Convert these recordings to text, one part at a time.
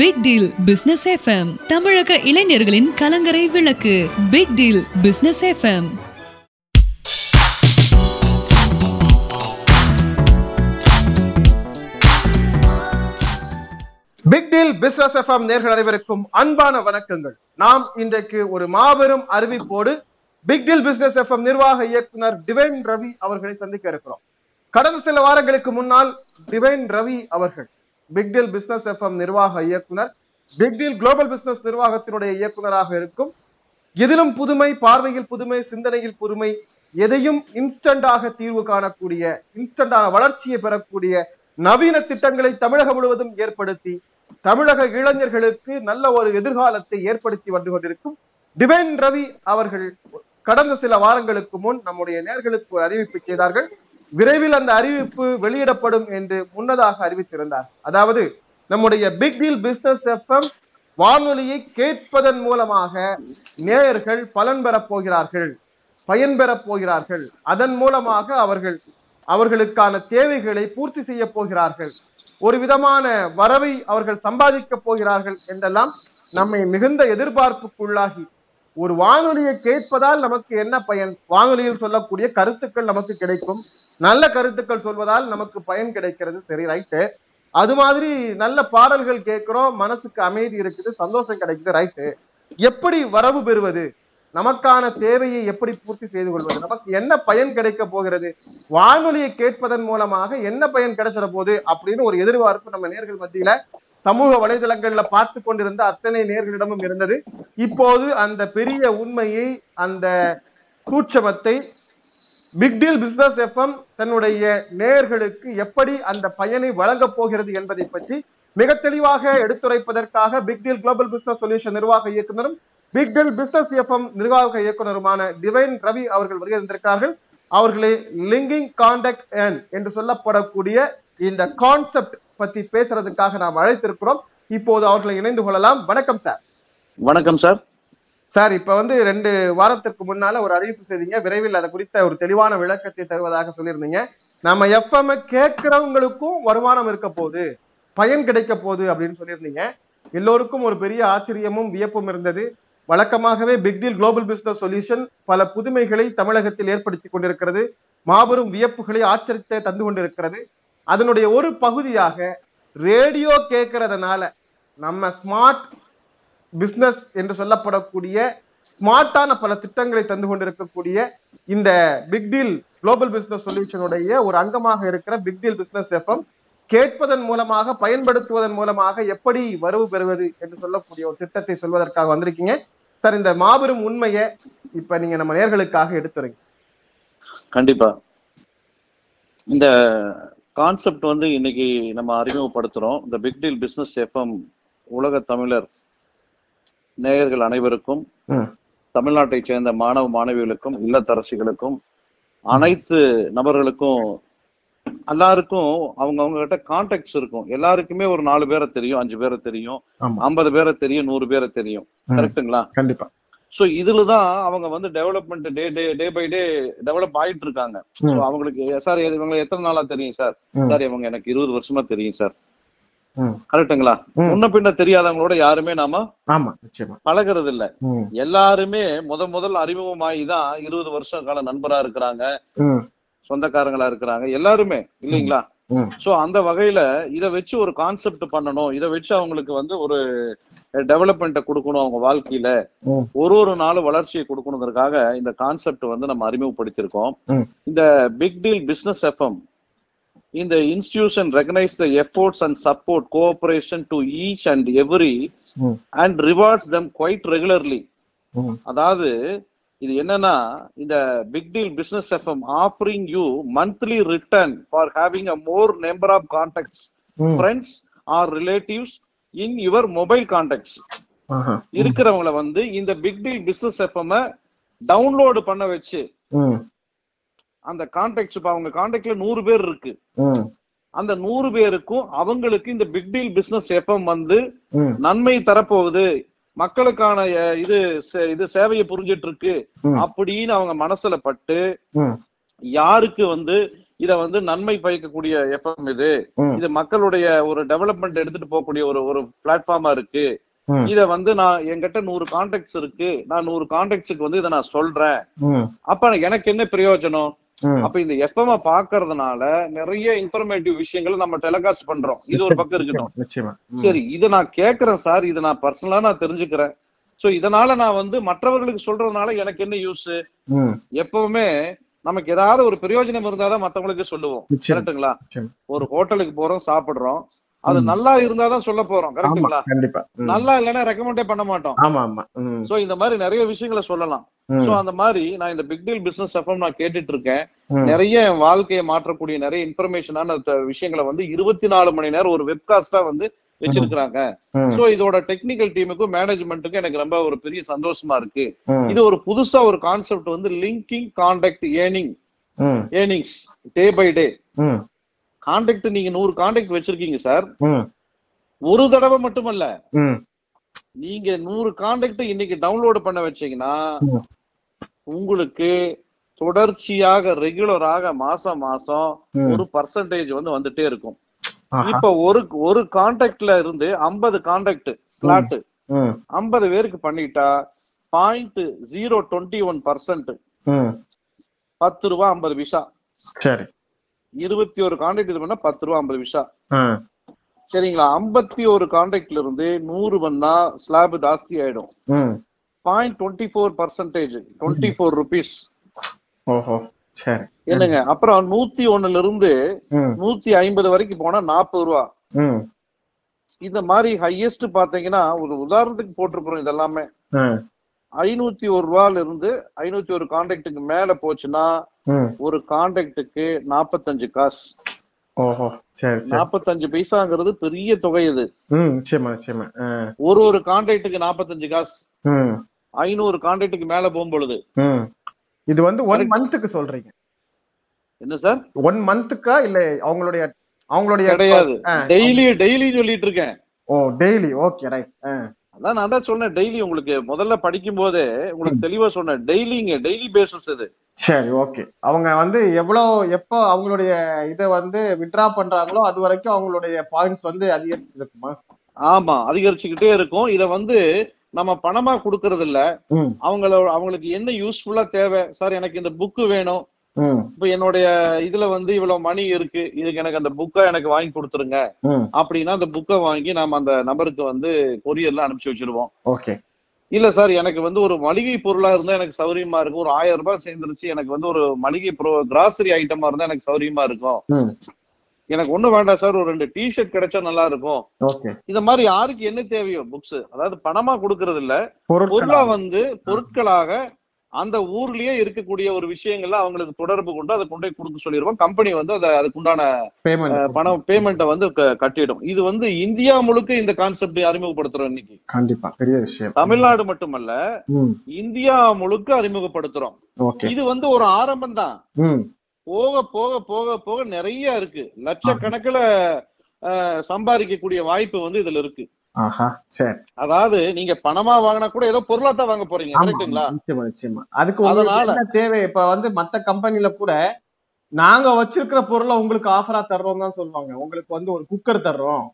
Big deal business FM தமிழக இளைஞர்களின் கலங்கரை விளக்கு. Big deal business FM big deal business FM நேர்கள் அனைவருக்கும் அன்பான வணக்கங்கள். நாம் இன்றைக்கு ஒரு மாபெரும் அறிவிப்போடு பிக் டீல் பிசினஸ் எஃப்எம் நிர்வாக இயக்குனர் டிவைன் ரவி அவர்களை சந்திக்க இருக்கிறோம். கடந்த சில வாரங்களுக்கு முன்னால் டிவைன் ரவி அவர்கள் பிக் டீல் பிசினஸ் எஃப்எம் நிர்வாக இயக்குனர். பிக் டீல் குளோபல் பிசினஸ் நிர்வாகத்தினுடைய இயக்குனராக இருக்கும். எதிலும் புதுமை பார்வையில் புதுமை சிந்தனையில் புதுமை எதையும் இன்ஸ்டண்டாக தீர்வு காணக்கூடிய இன்ஸ்டண்டான வளர்ச்சியை பெறக்கூடிய நவீன திட்டங்களை தமிழகம் முழுவதும் ஏற்படுத்தி தமிழக இளைஞர்களுக்கு நல்ல ஒரு எதிர்காலத்தை ஏற்படுத்தி வந்து கொண்டிருக்கும் டிவைன் ரவி அவர்கள் கடந்த சில வாரங்களுக்கு முன் நம்முடைய நேர்களுக்கு ஒரு அறிவிப்பு செய்தார்கள். விரைவில் அந்த அறிவிப்பு வெளியிடப்படும் என்று முன்னதாக அறிவித்திருந்தார். அதாவது நம்முடைய பிக் டீல் பிசினஸ் எஃப்எம் வானொலியை கேட்பதன் மூலமாக நேயர்கள் பலன் பெறப் போகிறார்கள் பயன் பெறப் போகிறார்கள். அதன் மூலமாக அவர்கள் அவர்களுக்கான தேவைகளை பூர்த்தி செய்ய போகிறார்கள். ஒரு விதமான வரவை அவர்கள் சம்பாதிக்க போகிறார்கள் என்றெல்லாம் நம்மை மிகுந்த எதிர்பார்ப்புக்குள்ளாகி ஒரு வானொலியை கேட்பதால் நமக்கு என்ன பயன்? வானொலியில் சொல்லக்கூடிய கருத்துக்கள் நமக்கு கிடைக்கும். நல்ல கருத்துக்கள் சொல்வதால் நமக்கு பயன் கிடைக்கிறது. சரி ரைட்டு அது மாதிரி நல்ல பாடல்கள் கேட்கிறோம். மனசுக்கு அமைதி இருக்குது. சந்தோஷம் கிடைக்குது. ரைட்டு எப்படி வரவு பெறுவது? நமக்கான தேவையை எப்படி பூர்த்தி செய்து கொள்வது? நமக்கு என்ன பயன் கிடைக்க போகிறது? வானொலியை கேட்பதன் மூலமாக என்ன பயன் கிடைச்சிட போகுது? அப்படின்னு ஒரு எதிர்பார்ப்பு நம்ம நேர்கள் மத்தியில சமூக வலைதளங்கள்ல பார்த்து கொண்டிருந்த அத்தனை நேர்களிடமும் இருந்தது. இப்போது அந்த பெரிய உண்மையை அந்த சூட்சமத்தை பிக் டீல் பிசினஸ் எஃப்எம் தன்னுடைய நேயர்களுக்கு எப்படி அந்த பயனை வழங்கப் போகிறது என்பதை பற்றி மிக தெளிவாக எடுத்துரைப்பதற்காக big deal global business solution நிர்வாக இயக்குனரும் பிக்டீல் பிசினஸ் எஃப்எம் நிர்வாக இயக்குநருமான டிவைன் ரவி அவர்கள் வருகை தந்திருக்கிறார்கள். அவர்களை லிங்கிங் கான்டாக்ட் என் என்று சொல்லப்படக்கூடிய இந்த கான்செப்ட் பத்தி பேசுறதுக்காக நாம் அழைத்திருக்கிறோம். இப்போது அவர்களை இணைந்து கொள்ளலாம். வணக்கம் சார் வணக்கம் சார் சார் இப்ப வந்து ரெண்டு வாரத்துக்கு முன்னால ஒரு அறிவிப்பு செய்தீங்க. விரைவில் அதை குறித்த ஒரு தெளிவான விளக்கத்தை தருவதாக சொல்லியிருந்தீங்க. நம்ம எஃப்எம் கேட்கிறவங்களுக்கும் வருமானம் இருக்க போகுது. பயன் கிடைக்க போகுது அப்படின்னு சொல்லியிருந்தீங்க. எல்லோருக்கும் ஒரு பெரிய ஆச்சரியமும் வியப்பும் இருந்தது. வழக்கமாகவே big deal global business solution பல புதுமைகளை தமிழகத்தில் ஏற்படுத்தி கொண்டிருக்கிறது. மாபெரும் வியப்புகளை ஆச்சரியத்தை தந்து கொண்டிருக்கிறது. அதனுடைய ஒரு பகுதியாக ரேடியோ கேட்கறதுனால நம்ம ஸ்மார்ட் பிசினஸ் என்று சொல்லப்படக்கூடிய ஸ்மார்ட்டான பல திட்டங்களை தந்து கொண்டிருக்கக்கூடிய இந்த பிக் டீல் குளோபல் பிசினஸ் சொல்யூஷனுடைய ஒரு அங்கமாக இருக்கிற பிக் டீல் பிசினஸ் எஃப்எம் கேட்பதன் மூலமாக பயன்படுத்துவதன் மூலமாக எப்படி வரவு பெறுவது என்று சொல்லக்கூடிய ஒரு திட்டத்தை சொல்வதற்காக வந்திருக்கீங்க. சார் இந்த மாபெரும் உண்மையை இப்ப நீங்க நம்ம நேர்களுக்காக எடுத்துறீங்க கண்டிப்பா. இந்த கான்செப்ட் வந்து இன்னைக்கு நம்ம அறிமுகப்படுத்துறோம். இந்த பிக் டீல் பிசினஸ் எஃப்எம் உலக தமிழர் நேயர்கள் அனைவருக்கும். தமிழ்நாட்டை சேர்ந்த மாணவ மாணவிகளுக்கும் இல்லத்தரசிகளுக்கும் அனைத்து நபர்களுக்கும் எல்லாருக்கும் அவங்க அவங்க கிட்ட கான்டாக்ட்ஸ் இருக்கும். எல்லாருக்குமே ஒரு நாலு பேரை தெரியும் அஞ்சு பேரை தெரியும் ஐம்பது பேரை தெரியும் நூறு பேரை தெரியும். ம். கரெக்ட்டுங்களா? கண்டிப்பா. சோ இதுல தான் அவங்க வந்து development day day day by day develop ஆயிட்டு இருக்காங்க. சோ அவங்களுக்கு சார் இவங்க எத்தனை நாளா தெரியும் சார். சார் இவங்க எனக்கு இருபது வருஷமா தெரியும் சார். ம். முன்ன பின்ன தெரியாதவங்களோட யாருமே நாம ஆமா பழகுறது இல்ல. எல்லாருமே முத முதல் அறிமுகமாகி தான் இருபது வருஷ கால நண்பரா இருக்கிறாங்க. சொந்தக்காரங்களா இருக்கிறாங்க எல்லாருமே இல்லைங்களா. சோ அந்த வகையில இத வச்சு ஒரு கான்செப்ட் பண்ணணும் இத வச்சு அவங்களுக்கு வந்து ஒரு டெவலப்மெண்ட்டை கொடுக்கணும் அவங்க வாழ்க்கையில. ஒரு ஒரு நாளும் வளர்ச்சியை கொடுக்கணுங்கிறதுக்காக இந்த கான்செப்ட் வந்து நம்ம அறிமுகப்படுத்தியிருக்கோம் ம். இந்த பிக் டீல் பிசினஸ் எஃப்எம் இந்த institution recognise the efforts and support cooperation to each and every ம். And rewards them quite regularly ம். அதாவது இது என்னன்னா இந்த big deal business FM offering you monthly return for having a more number of contacts. Friends or relatives in your mobile contacts. இருக்கிறவங்கள வந்து இந்த big deal business FM download பண்ண வச்சு ம். அந்த கான்டாக்ட்ஸ் இப்ப அவங்க கான்டாக்ட்ல நூறு பேர் இருக்கு. அந்த நூறு பேருக்கும் அவங்களுக்கு இந்த பிக் டீல் பிசினஸ் எஃப்எம் வந்து. நன்மை தரப்போகுது மக்களுக்கான இது இது சேவையை புரிஞ்சிட்டு இருக்கு. அப்படின்னு அவங்க மனசுல பட்டு. யாருக்கு வந்து இத வந்து நன்மை பயக்கக்கூடிய எஃப்எம் இது. இது மக்களுடைய ஒரு டெவலப்மெண்ட் எடுத்துட்டு போகக்கூடிய ஒரு ஒரு பிளாட்ஃபார்மா இருக்கு. இத வந்து நான் என்கிட்ட நூறு கான்டாக்ட்ஸ் இருக்கு நான் நூறு கான்டாக்ட்ஸுக்கு வந்து இதை நான் சொல்றேன் அப்ப எனக்கு என்ன பிரயோஜனம். அப்ப இந்த எஃப்எம் பாக்குறதுனால நிறைய இன்ஃபர்மேட்டிவ் விஷயங்களை நம்ம டெலிகாஸ்ட் பண்றோம். இது ஒரு பக்கம் இருக்கட்டும். சரி இதை நான் கேக்குறேன் சார். இதை நான் பர்சனலா நான் தெரிஞ்சுக்கிறேன். சோ இதனால நான் வந்து மற்றவர்களுக்கு சொல்றதுனால எனக்கு என்ன யூஸ் எப்பவுமே நமக்கு ஏதாவது ஒரு பிரயோஜனம் இருந்தாதான் மத்தவங்களுக்கு சொல்லுவோம். நிச்சயம். ஒரு ஹோட்டலுக்கு போறோம் சாப்பிடுறோம். அது நல்லா இருந்தாதான் சொல்ல போறோம். ஆமா கரெக்ட்டுங்களா கண்டிப்பா. நல்லா இல்லைன்னா ரெக்கமெண்டே பண்ண மாட்டோம். ஆமா ஆமா. சோ இந்த மாதிரி நிறைய விஷயங்களை சொல்லலாம். சோ அந்த மாதிரி நான் இந்த பிக் டீல் பிசினஸ் எஃப்எம் நான் கேட்டுட்டு இருக்கேன். நிறைய என் வாழ்க்கையை மாற்றக்கூடிய நிறைய இன்ஃபர்மேஷனான விஷயங்களை வந்து இருபத்தி நாலு மணி நேரம் ஒரு வெப்காஸ்டா வந்து வச்சிருக்கிறாங்க. சோ இதோட டெக்னிக்கல் டீமுக்கும் மேனேஜ்மெண்ட்டுக்கும் எனக்கு ரொம்ப ஒரு பெரிய சந்தோஷமா இருக்கு. இது ஒரு புதுசா ஒரு கான்செப்ட் வந்து linking contact earning earnings day by day contact நீங்க நூறு கான்டாக்ட் வச்சிருக்கீங்க சார் ஒரு தடவை மட்டுமல்ல. நீங்க நூறு கான்டாக்ட் இன்னைக்கு டவுன்லோட் பண்ண வச்சீங்கன்னா. உங்களுக்கு தொடர்ச்சியாக ரெகுலராக மாசம் மாசம். ஒரு பர்சன்டேஜ் வந்து வந்துட்டே இருக்கும். இப்ப ஒரு ஒரு கான்டாக்ட்ல இருந்து ஐம்பது கான்டாக்ட் ஸ்லாட் ஐம்பது பேருக்கு பண்ணிட்டா point zero twenty one percent. பத்து ரூபா ஐம்பது விஷா சரி. இருபத்தி ஒரு கான்டாக்ட் இது பண்ணா பத்து ரூபா ஐம்பது விஷா சரிங்களா? ஐம்பத்தி ஒரு கான்டாக்ட்ல இருந்து நூறு பண்ணா ஸ்லாப் ஜாஸ்தி ஆயிடும். Point twenty four percentage twenty four rupees ஓஹோ சரி. என்னங்க? அப்புறம் நூத்தி ஒண்ணுல இருந்து நூத்தி ஐம்பது வரைக்கும் போனா நாற்பது ரூபா. இந்த மாதிரி ஹையஸ்ட் பாத்தீங்கன்னா ஒரு உதாரணத்துக்கு போட்டிருக்கிறோம் இதெல்லாமே. ஐநூத்தி ஒரு ரூபால இருந்து ஐநூத்தி ஒரு கான்டாக்டுக்கு மேல போச்சுன்னா. ஒரு கான்டாக்டுக்கு நாற்பத்தஞ்சு காசு. ஓஹோ சரி நாற்பத்தஞ்சு பைசாங்கிறது பெரிய தொகை இது. ஒரு ஒரு கான்டாக்டுக்கு நாற்பத்தஞ்சு காசு. ஐநூறு கான்டாக்டுக்கு மேல போகும் பொழுது ம். இது வந்து ஒன் மந்த்துக்கு சொல்றீங்க. என்ன சார்? ஒன் மந்த்துக்கா இல்ல அவங்களுடைய அவங்களுடைய கிடையாது. டெய்லி டெய்லி சொல்லிட்டு இருக்கேன். ஓ டெய்லி ஓகே ரைட் அதான் நான் தான் சொன்னேன் டெய்லி உங்களுக்கு முதல்ல படிக்கும் போதே உங்களுக்கு தெளிவா சொன்னேன். டெய்லிங்க டெய்லி பேசிஸ் இது. சரி ஓகே அவங்க வந்து எவ்வளவு எப்போ அவங்களுடைய இதை வந்து விட்ரா பண்றாங்களோ அது வரைக்கும் அவங்களுடைய பாயிண்ட்ஸ் வந்து அதிகரிச்சு இருக்குமா ஆமா அதிகரிச்சுக்கிட்டே இருக்கும். இத வந்து நம்ம பணமா கொடுக்கறது இல்ல அவங்கள அவங்களுக்கு என்ன யூஸ்ஃபுல்லா தேவை? சார் எனக்கு இந்த புக்கு வேணும். இப்ப என்னுடைய இதுல வந்து இவ்வளவு மணி இருக்கு. இதுக்கு எனக்கு அந்த புக்கை எனக்கு வாங்கி கொடுத்துருங்க. அப்படின்னா அந்த புக்கை வாங்கி நாம அந்த நபருக்கு வந்து கொரியர்ல அனுப்பிச்சு வச்சிருவோம். ஓகே. இல்ல சார் எனக்கு வந்து ஒரு மளிகை பொருளா இருந்தா எனக்கு சௌரியமா இருக்கும். ஒரு ஆயிரம் ரூபாய் சேர்ந்துருச்சு எனக்கு வந்து ஒரு மளிகை கிராசரி ஐட்டமா இருந்தா எனக்கு சௌரியமா இருக்கும். எனக்கு ஒண்ணு வேண்டாம் சார் ஒரு ரெண்டு டிஷர்ட் கிடைச்சா நல்லா இருக்கும். இந்த மாதிரி யாருக்கு என்ன தேவையோ புக்ஸ் அதாவது பணமா கொடுக்கறது இல்ல பொருளா வந்து பொருட்களாக அந்த ஊர்லயே இருக்கக்கூடிய ஒரு விஷயங்கள்ல அவங்களுக்கு தொடர்பு கொண்டு அதை கொண்டு கொடுக்க சொல்லிடுவோம் கம்பெனி வந்து அதை அதுக்குண்டான பணம் பேமெண்ட்டை வந்து கட்டிடும். இது வந்து இந்தியா முழுக்க இந்த கான்செப்ட் அறிமுகப்படுத்துறோம் இன்னைக்கு. கண்டிப்பா. பெரிய விஷயம். தமிழ்நாடு மட்டுமல்ல இந்தியா முழுக்க அறிமுகப்படுத்துறோம். இது வந்து ஒரு ஆரம்பம் தான். போக போக போக போக நிறைய இருக்கு. லட்சக்கணக்கில் சம்பாதிக்கக்கூடிய வாய்ப்பு வந்து இதுல இருக்கு. அதாவது நீங்க பணமா வாங்கினா கூட ஏதோ பொருளா தான் வாங்க போறீங்க கரெக்ட்டுங்களா? நிச்சயமா நிச்சயமா. அதுக்கு அதனால- தேவை? இப்ப வந்து மத்த கம்பெனில கூட நாங்க வச்சிருக்கிற பொருளை உங்களுக்கு ஆஃபரா தர்றோம் தான் சொல்லுவாங்க. உங்களுக்கு வந்து ஒரு குக்கர் தர்றோம்.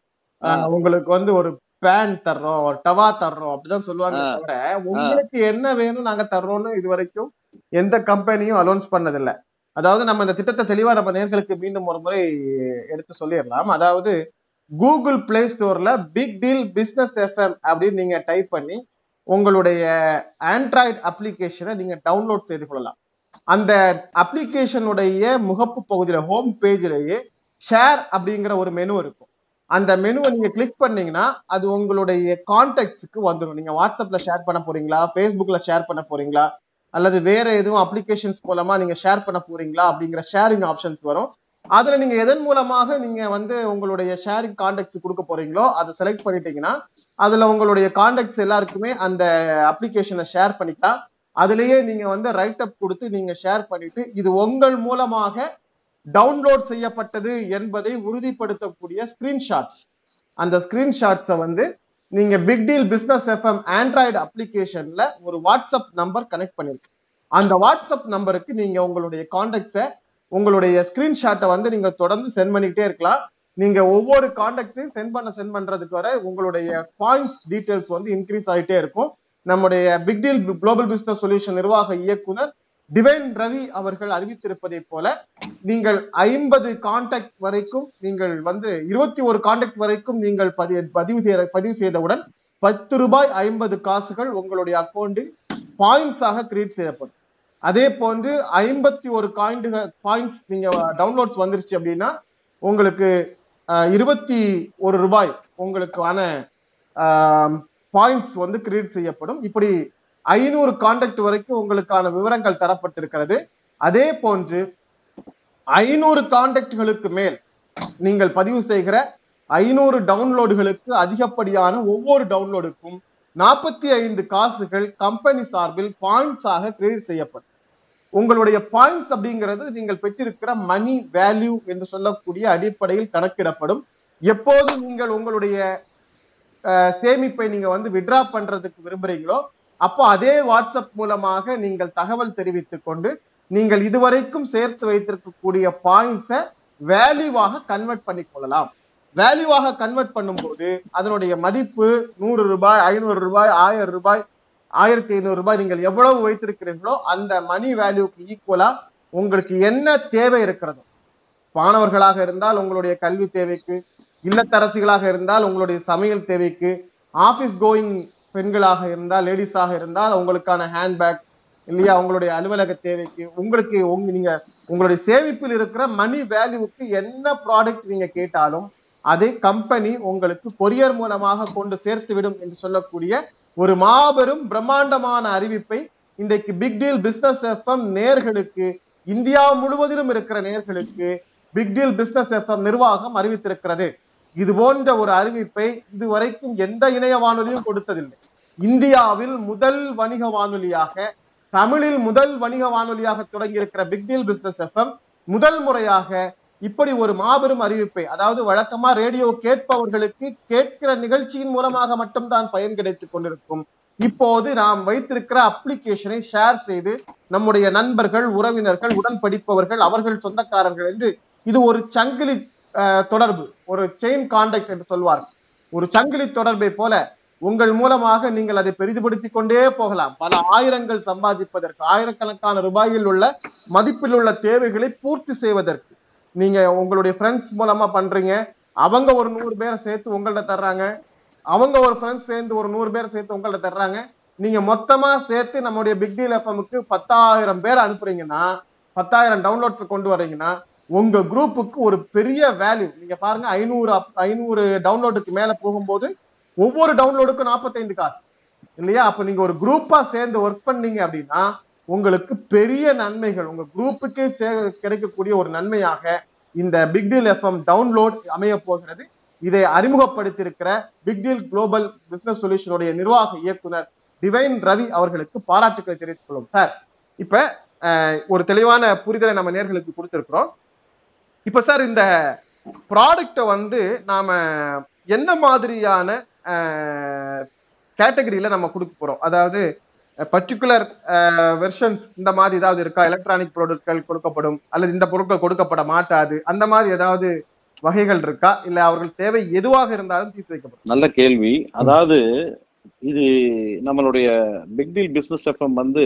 உங்களுக்கு வந்து ஒரு பேன் தர்றோம் ஒரு டவா தர்றோம் அப்படிதான் சொல்லுவாங்க. தவிர உங்களுக்கு என்ன வேணும் நாங்க தர்றோம்னு இது வரைக்கும் எந்த கம்பெனியும் அலௌன்ஸ் பண்ணதில்ல. அதாவது நம்ம இந்த திட்டத்தை தெளிவா நம்ம நேர்களுக்கு மீண்டும் ஒரு முறை எடுத்து சொல்லிடலாம். அதாவது கூகுள் பிளே ஸ்டோர்ல பிக் டீல் பிஸ்னஸ் எஃப்எம் அப்படின்னு நீங்க டைப் பண்ணி உங்களுடைய ஆண்ட்ராய்டு அப்ளிகேஷனை நீங்க டவுன்லோட் செய்து கொள்ளலாம். அந்த அப்ளிகேஷனுடைய முகப்பு பகுதியில ஹோம் பேஜிலேயே ஷேர் அப்படிங்கிற ஒரு மெனு இருக்கும். அந்த மெனுவை நீங்க கிளிக் பண்ணீங்கன்னா அது உங்களுடைய கான்டாக்ட்ஸுக்கு வந்துடும் நீங்க வாட்ஸ்அப்ல ஷேர் பண்ண போறீங்களா? ஃபேஸ்புக்ல ஷேர் பண்ண போறீங்களா? அல்லது வேற எதுவும் அப்ளிகேஷன்ஸ் மூலமா நீங்க ஷேர் பண்ண போறீங்களா? அப்படிங்கிற ஷேரிங் ஆப்ஷன்ஸ் வரும். அதுல நீங்க எதன் மூலமாக நீங்க வந்து உங்களுடைய ஷேரிங் கான்டாக்ட்ஸ் கொடுக்க போறீங்களோ அதை செலக்ட் பண்ணிட்டீங்கன்னா அதுல உங்களுடைய கான்டாக்ட்ஸ் எல்லாருக்குமே அந்த அப்ளிகேஷனை ஷேர் பண்ணிக்கலாம். அதுலயே நீங்க வந்து ரைட் அப் கொடுத்து நீங்க ஷேர் பண்ணிட்டு இது உங்கள் மூலமாக டவுன்லோட் செய்யப்பட்டது என்பதை உறுதிப்படுத்தக்கூடிய ஸ்கிரீன்ஷாட்ஸ் அந்த ஸ்கிரீன்ஷாட்ஸை வந்து நீங்க big deal business FM android அப்ளிகேஷன்ல ஒரு வாட்ஸ்அப் நம்பர் கனெக்ட் பண்ணிருக்கு அந்த வாட்ஸ்அப் நம்பருக்கு நீங்க உங்களுடைய கான்டாக்ட்ஸை உங்களுடைய ஸ்கிரீன்ஷாட்டை வந்து நீங்க தொடர்ந்து சென்ட் பண்ணிக்கிட்டே இருக்கலாம். நீங்க ஒவ்வொரு காண்டாக்டையும் சென்ட் பண்ண சென்ட் பண்றதுக்கு வர உங்களுடைய பாயிண்ட்ஸ் டீட்டெயில்ஸ் வந்து இன்க்ரீஸ் ஆகிட்டே இருக்கும். நம்முடைய big deal global business solution நிர்வாக இயக்குனர் டிவைன் ரவி அவர்கள் அறிவித்திருப்பதை போல நீங்கள் ஐம்பது காண்டாக்ட் வரைக்கும் நீங்கள் வந்து இருபத்தி ஒரு காண்டாக்ட் வரைக்கும் நீங்கள் பதிவு பதிவு செய்ய பதிவு செய்தவுடன் பத்து ரூபாய் ஐம்பது காசுகள் உங்களுடைய அக்கௌண்டில் பாயிண்ட்ஸாக கிரியேட் செய்யப்படும். அதே போன்று ஐம்பத்தி ஒரு காயின்டுகள் பாயிண்ட்ஸ் நீங்க டவுன்லோட்ஸ் வந்துருச்சு அப்படின்னா உங்களுக்கு இருபத்தி ஒரு ரூபாய் உங்களுக்கான பாயிண்ட்ஸ் வந்து கிரியேட் செய்யப்படும். இப்படி ஐநூறு காண்டாக்ட் வரைக்கும் உங்களுக்கான விவரங்கள் தரப்பட்டிருக்கிறது. அதே போன்று ஐநூறு காண்டாக்ட்களுக்கு மேல் நீங்கள் பதிவு செய்கிற ஐநூறு டவுன்லோடுகளுக்கு அதிகப்படியான ஒவ்வொரு டவுன்லோடுக்கும் நாற்பத்தி ஐந்து காசுகள் கம்பெனி சார்பில் பாயிண்ட்ஸாக கிரெடிட் செய்யப்படும். உங்களுடைய பாயிண்ட்ஸ் அப்படிங்கிறது நீங்கள் பெற்றிருக்கிற மணி வேல்யூ என்று சொல்லக்கூடிய அடிப்படையில் கணக்கிடப்படும். எப்போது நீங்கள் உங்களுடைய சேமிப்பை நீங்க வந்து விட்ரா பண்றதுக்கு விரும்புறீங்களோ அப்போ அதே வாட்ஸ்அப் மூலமாக நீங்கள் தகவல் தெரிவித்துக் கொண்டு நீங்கள் இதுவரைக்கும் சேர்த்து வைத்திருக்கக்கூடிய பாயிண்ட்ஸை வேல்யூவாக கன்வெர்ட் பண்ணி கொள்ளலாம். வேல்யூவாக கன்வெர்ட் பண்ணும்போது அதனுடைய மதிப்பு நூறு ரூபாய் ஐநூறு ரூபாய் ஆயிரம் ரூபாய் ஆயிரத்தி ஐநூறு ரூபாய் நீங்கள் எவ்வளவு வைத்திருக்கிறீர்களோ அந்த மணி வேல்யூக்கு ஈக்குவலா உங்களுக்கு என்ன தேவை இருக்கிறது மாணவர்களாக இருந்தால் உங்களுடைய கல்வி தேவைக்கு இல்லத்தரசிகளாக இருந்தால் உங்களுடைய சமையல் தேவைக்கு ஆபீஸ் கோயிங் பெண்களாக இருந்தால் லேடிஸாக இருந்தால் உங்களுக்கான ஹேண்ட்பேக் இல்லையா உங்களுடைய அலுவலக தேவைக்கு உங்களுக்கு உங்க நீங்க உங்களுடைய சேமிப்பில் இருக்கிற மணி வேல்யூவுக்கு என்ன ப்ராடக்ட் நீங்க கேட்டாலும் அதை கம்பெனி உங்களுக்கு கொரியர் மூலமாக கொண்டு சேர்த்து விடும் என்று சொல்லக்கூடிய ஒரு மாபெரும் பிரம்மாண்டமான அறிவிப்பை இன்றைக்கு பிக் டீல் பிசினஸ் எஃப்எம் நேர்களுக்கு இந்தியா முழுவதிலும் இருக்கிற நேர்களுக்கு பிக் டீல் பிசினஸ் எஃப்எம் நிர்வாகம் அறிவித்திருக்கிறது. இது போன்ற ஒரு அறிவிப்பை இதுவரைக்கும் எந்த இணைய வானொலியும் கொடுத்ததில்லை. இந்தியாவில் முதல் வணிக வானொலியாக தமிழில் முதல் வணிக வானொலியாக தொடங்கி இருக்கிற பிக் டீல் பிசினஸ் எஃப்எம் முதல் முறையாக இப்படி ஒரு மாபெரும் அறிவிப்பை அதாவது வழக்கமா ரேடியோ கேட்பவர்களுக்கு கேட்கிற நிகழ்ச்சியின் மூலமாக மட்டும்தான் பயன் கிடைத்துக் கொண்டிருக்கும். இப்போது நாம் வைத்திருக்கிற அப்ளிகேஷனை ஷேர் செய்து நம்முடைய நண்பர்கள் உறவினர்கள் உடன் படிப்பவர்கள் அவர்கள் சொந்தக்காரர்கள் என்று இது ஒரு சங்கிலி அஹ், தொடர்பு ஒரு செயின் கான்டாக்ட் என்று சொல்வார்கள். ஒரு சங்கிலி தொடர்பை போல உங்கள் மூலமாக நீங்கள் அதை பெரிதுபடுத்திக் கொண்டே போகலாம். பல ஆயிரங்கள் சம்பாதிப்பதற்கு ஆயிரக்கணக்கான ரூபாயில் உள்ள மதிப்பில் உள்ள தேவைகளை பூர்த்தி செய்வதற்கு. நீங்க உங்களுடைய ஃப்ரெண்ட்ஸ் மூலமா பண்றீங்க. அவங்க ஒரு நூறு பேரை சேர்த்து உங்கள்ட்ட தர்றாங்க. அவங்க ஒரு ஃப்ரெண்ட்ஸ் சேர்ந்து ஒரு நூறு பேரை சேர்த்து உங்கள்ட்ட தர்றாங்க. நீங்க மொத்தமா சேர்த்து நம்முடைய பிக் டீல் எஃப்எம்க்கு பத்தாயிரம் பேர் அனுப்புறீங்கன்னா பத்தாயிரம் டவுன்லோட்ஸ் கொண்டு வரீங்கன்னா உங்க குரூப்புக்கு ஒரு பெரிய வேல்யூ நீங்க பாருங்க ஐநூறு ஐநூறு டவுன்லோடுக்கு மேல போகும்போது ஒவ்வொரு டவுன்லோடுக்கும் நாற்பத்தைந்து காசு. இல்லையா? அப்ப நீங்க ஒரு குரூப்பா சேர்ந்து ஒர்க் பண்ணீங்க அப்படின்னா உங்களுக்கு பெரிய நன்மைகள் உங்க குரூப்புக்கே சே- கிடைக்கக்கூடிய ஒரு நன்மையாக இந்த பிக் டீல் எஃப்எம் டவுன்லோட் அமைய போகிறது. இதை அறிமுகப்படுத்தியிருக்கிற பிக் டீல் குளோபல் பிசினஸ் சொல்யூஷனுடைய நிர்வாக இயக்குனர் டிவைன் ரவி அவர்களுக்கு பாராட்டுக்களை தெரிவித்துக் கொள்ளும் சார் இப்ப ஒரு தெளிவான புரிதலை நம்ம நேர்களுக்கு கொடுத்திருக்கிறோம். இப்ப சார் இந்த ப்ராடக்டை வந்து நாம என்ன மாதிரியான கேட்டகரியில நம்ம கொடுக்க போறோம்? அதாவது பர்டிகுலர் வெர்ஷன்ஸ் இந்த மாதிரி ஏதாவது இருக்கா? எலக்ட்ரானிக் பொருட்கள் கொடுக்கப்படும் அல்லது இந்த பொருட்கள் கொடுக்கப்பட மாட்டாது அந்த மாதிரி ஏதாவது வகைகள் இருக்கா? இல்ல அவர்கள் தேவை எதுவாக இருந்தாலும் தீர்த்து வைக்கப்படும். நல்ல கேள்வி. அதாவது இது நம்மளுடைய பிக் டீல் பிசினஸ் எஃப்எம் வந்து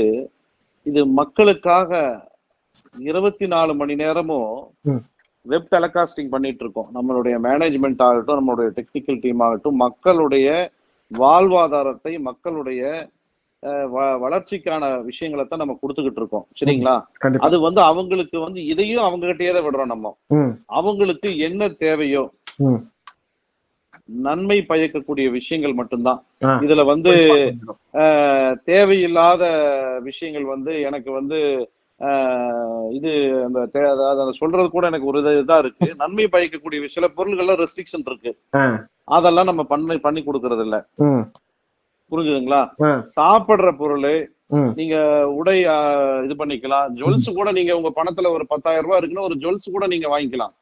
இது மக்களுக்காக இருபத்தி நாலு மணி நேரமும். வெப் டெலகாஸ்டிங் பண்ணிட்டு இருக்கோம். நம்மளுடைய மேனேஜ்மெண்ட் ஆகட்டும் நம்மளுடைய டெக்னிக்கல் டீம் ஆகட்டும் மக்களுடைய வாழ்வாதாரத்தை மக்களுடைய வளர்ச்சிக்கான விஷயங்களை தான் நம்ம கொடுத்துக்கிட்டு இருக்கோம். சரிங்களா? அது வந்து அவங்களுக்கு வந்து இதையும் அவங்க கிட்டயே தான் விடுறோம் நம்ம. அவங்களுக்கு என்ன தேவையோ. நன்மை பயக்கக்கூடிய விஷயங்கள் மட்டும்தான். இதுல வந்து தேவையில்லாத விஷயங்கள் வந்து எனக்கு வந்து இது அந்த அதாவது அந்த சொல்றது கூட எனக்கு ஒரு இது- இருக்கு. நன்மை பயக்கக்கூடிய சில பொருள்கள்ல ரெஸ்ட்ரிக்ஷன் இருக்கு. அதெல்லாம் நம்ம பண்ணி பண்ணி கொடுக்கறது இல்ல புரிஞ்சுதுங்களா. சாப்பிடுற பொருள். நீங்க உடை இது பண்ணிக்கலாம். ஜுவல்ஸ் கூட நீங்க உங்க பணத்துல ஒரு பத்தாயிரம் ரூபாய் இருக்குன்னா ஒரு ஜுவல்ஸ் கூட நீங்க வாங்கிக்கலாம்.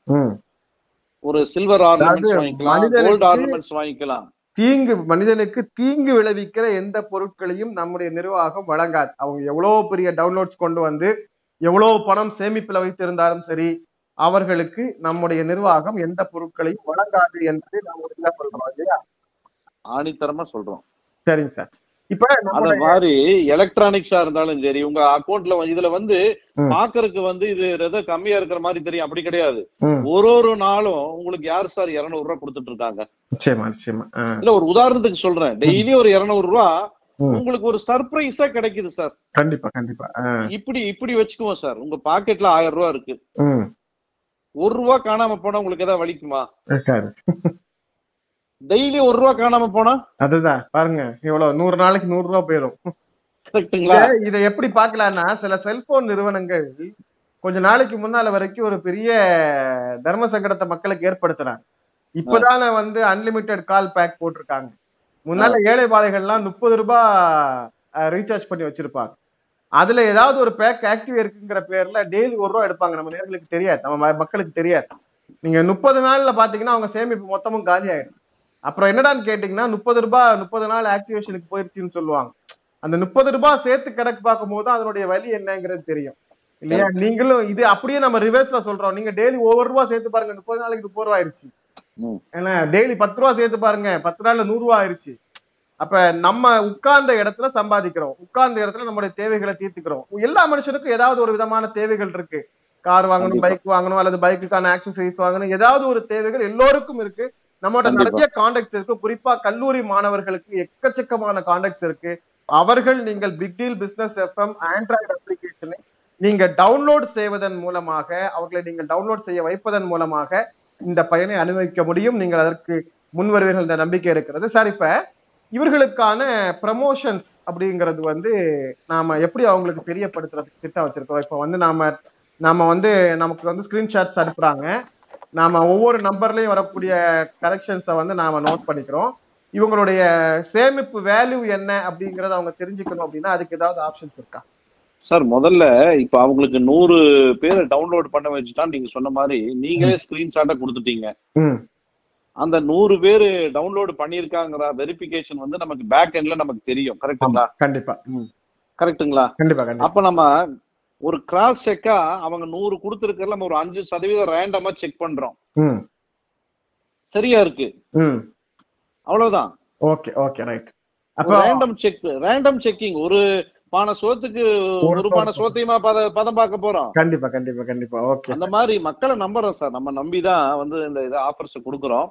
ஒரு சில்வர் ஆர்னமெண்ட்ஸ் வாங்கிக்கலாம் கோல்டு ஆர்னமெண்ட்ஸ் வாங்கிக்கலாம். தீங்கு மனிதனுக்கு தீங்கு விளைவிக்கிற எந்த பொருட்களையும் நம்முடைய நிர்வாகம் வழங்காது. அவங்க எவ்வளவு பெரிய டவுன்லோட்ஸ் கொண்டு வந்து எவ்வளவு பணம் சேமிப்புல வைத்திருந்தாலும் சரி அவர்களுக்கு நம்முடைய நிர்வாகம் எந்த பொருட்களையும் வழங்காது என்று நாம் உறுதியா சொல்றோம் இல்லையா ஆணித்தரமா சொல்றோம். சரிங்க சார். இப்ப அத மாதிரி எலக்ட்ரானிக்ஸா இருந்தாலும் சரி உங்க அக்கௌண்ட்ல இதுல வந்து. பாக்குறதுக்கு வந்து இது ஏதோ கம்மியா இருக்கிற மாதிரி தெரியும். அப்படி கிடையாது. ஒரு ஒரு நாளும் உங்களுக்கு யார் சார் 200 ரூபாய் கொடுத்துட்டு இருக்காங்க? நிச்சயமா நிச்சயமா. ஆ, இல்ல ஒரு உதாரணத்துக்கு சொல்றேன். டெய்லி ஒரு 200 ரூபாய் ம். உங்களுக்கு ஒரு சர்ப்ரைஸா கிடைக்குது சார். கண்டிப்பா கண்டிப்பா. இப்படி இப்படி வச்சுக்குவோம் சார். உங்க பாக்கெட்ல ஆயிரம் ரூபாய் இருக்கு. ஒரு ரூபா காணாம போனா உங்களுக்கு ஏதாவது வலிக்குமா? டெய்லி ஒரு ரூபா காணாம போனா? அதுதான் பாருங்க இவ்வளவு நூறு நாளைக்கு நூறு போயிரும். கரெக்ட்டுங்களா? இத- எப்படி பார்க்கலாம்னா சில செல்போன் நிறுவனங்கள் கொஞ்ச நாளைக்கு முன்னால வரைக்கும் ஒரு பெரிய தர்ம சங்கடத்தை மக்களுக்கு ஏற்படுத்துறாங்க. இப்பதானே வந்து அன்லிமிட்டெட் கால் பேக் போட்டிருக்காங்க. முன்னால ஏழை பாளைகள்லாம் முப்பது ரூபாய் ரீசார்ஜ் பண்ணி வச்சிருப்பாங்க. அதுல ஏதாவது ஒரு பேக் ஆக்டிவ் இருக்குங்கிற பேர்ல டெய்லி ஒரு ரூபா எடுப்பாங்க. நம்ம நேர்களுக்கு தெரியாது. நம்ம மக்களுக்கு தெரியாது. நீங்க முப்பது நாள்ல பாத்தீங்கன்னா அவங்க சேமிப்பு மொத்தமும் காலி ஆயிடும் அப்புறம் என்னடான்னு கேட்டீங்கன்னா முப்பது ரூபாய் முப்பது நாள் ஆக்டிவேஷனுக்கு போயிருச்சுன்னு சொல்லுவாங்க. அந்த முப்பது ரூபாய் சேர்த்து கணக்கு பார்க்கும்போது அதனுடைய வலி என்னங்கிறது தெரியும். இல்லையா? நீங்களும் இது அப்படியே நம்ம ரிவர்ஸ்ல சொல்றோம். நீங்க டெய்லி ஒவ்வொரு ரூபா சேர்த்து பாருங்க முப்பது நாளைக்கு முப்பது ரூபா ஆயிருச்சு. ம். ஏன்னா டெய்லி பத்து ரூபா சேர்த்து பாருங்க பத்து நாள்ல நூறு ரூபா ஆயிருச்சு. அப்ப நம்ம உட்கார்ந்த இடத்துல சம்பாதிக்கிறோம். உட்கார்ந்த இடத்துல நம்மளுடைய தேவைகளை தீர்த்துக்கிறோம். எல்லா மனுஷனுக்கும் ஏதாவது ஒரு விதமான தேவைகள் இருக்கு. கார் வாங்கணும். பைக் வாங்கணும் அல்லது பைக்குக்கான ஆக்சசரிஸ் வாங்கணும். ஏதாவது ஒரு தேவைகள் எல்லோருக்கும் இருக்கு. நம்மகிட்ட. நிறைய கான்டாக்ட்ஸ் இருக்கு. குறிப்பா கல்லூரி மாணவர்களுக்கு எக்கச்சக்கமான கான்டாக்ட்ஸ் இருக்கு. அவர்கள் நீங்கள் big deal business FM android அப்ளிகேஷனை நீங்க டவுன்லோட் செய்வதன் மூலமாக அவர்களை நீங்கள் டவுன்லோட் செய்ய வைப்பதன் மூலமாக இந்த பயனை அனுபவிக்க முடியும். நீங்கள் அதற்கு முன் வருவீர்கள் என்ற நம்பிக்கை இருக்கிறது. சார் இப்ப இவர்களுக்கான ப்ரமோஷன்ஸ் அப்படிங்கிறது வந்து நாம எப்படி அவங்களுக்கு தெரியப்படுத்துறதுக்கு திட்டம் வச்சிருக்கோம் இப்ப வந்து நாம நாம வந்து நமக்கு வந்து ஸ்கிரீன்ஷாட்ஸ் அனுப்புறாங்க. நாம ஒவ்வொரு நம்பர்லயும் வரக்கூடிய கரெக்ஷன்ஸை வந்து நாம நோட் பண்ணிக்கிறோம். இவங்களுடைய சேமிப்பு வேல்யூ என்ன அப்படிங்கறத அவங்க தெரிஞ்சுக்கணும் அப்படின்னா அதுக்கு ஏதாவது ஆப்ஷன்ஸ் இருக்கா? சார் முதல்ல இப்ப அவங்களுக்கு நூறு பேரை டவுன்லோட் பண்ண வச்சுட்டா நீங்க சொன்ன மாதிரி நீங்களே ஸ்கிரீன்ஷாட்டை கொடுத்துட்டீங்க. அந்த நூறு பேரு டவுன்லோட் பண்ணிருக்காங்கிற வெரிஃபிகேஷன் வந்து நமக்கு பேக் எண்ட்ல நமக்கு தெரியும். கரெக்ட்டுங்களா கண்டிப்பா. கண்டிப்பா கண்டிப்பா. அப்ப நம்ம ஒரு கிராஸ் செக்கா அவங்க நூறு கொடுத்துருக்கல நம்ம ஒரு அஞ்சு சதவீதம் ரேண்டமா செக் பண்றோம். சரியா இருக்கு? அவ்வளவுதான். ஓகே ஓகே ரைட் அப்ப ரேண்டம் செக் ரேண்டம் செக்கிங் ஒரு பானை சோத்துக்கு ஒரு பானை சோத்தையுமா பத பதம் பார்க்க போறோம்? கண்டிப்பா கண்டிப்பா கண்டிப்பா ஓகே. அந்த மாதிரி மக்களை நம்புறோம் சார். நம்ம நம்பிதான் வந்து இந்த இதை ஆஃபர்ஸ் கொடுக்குறோம்.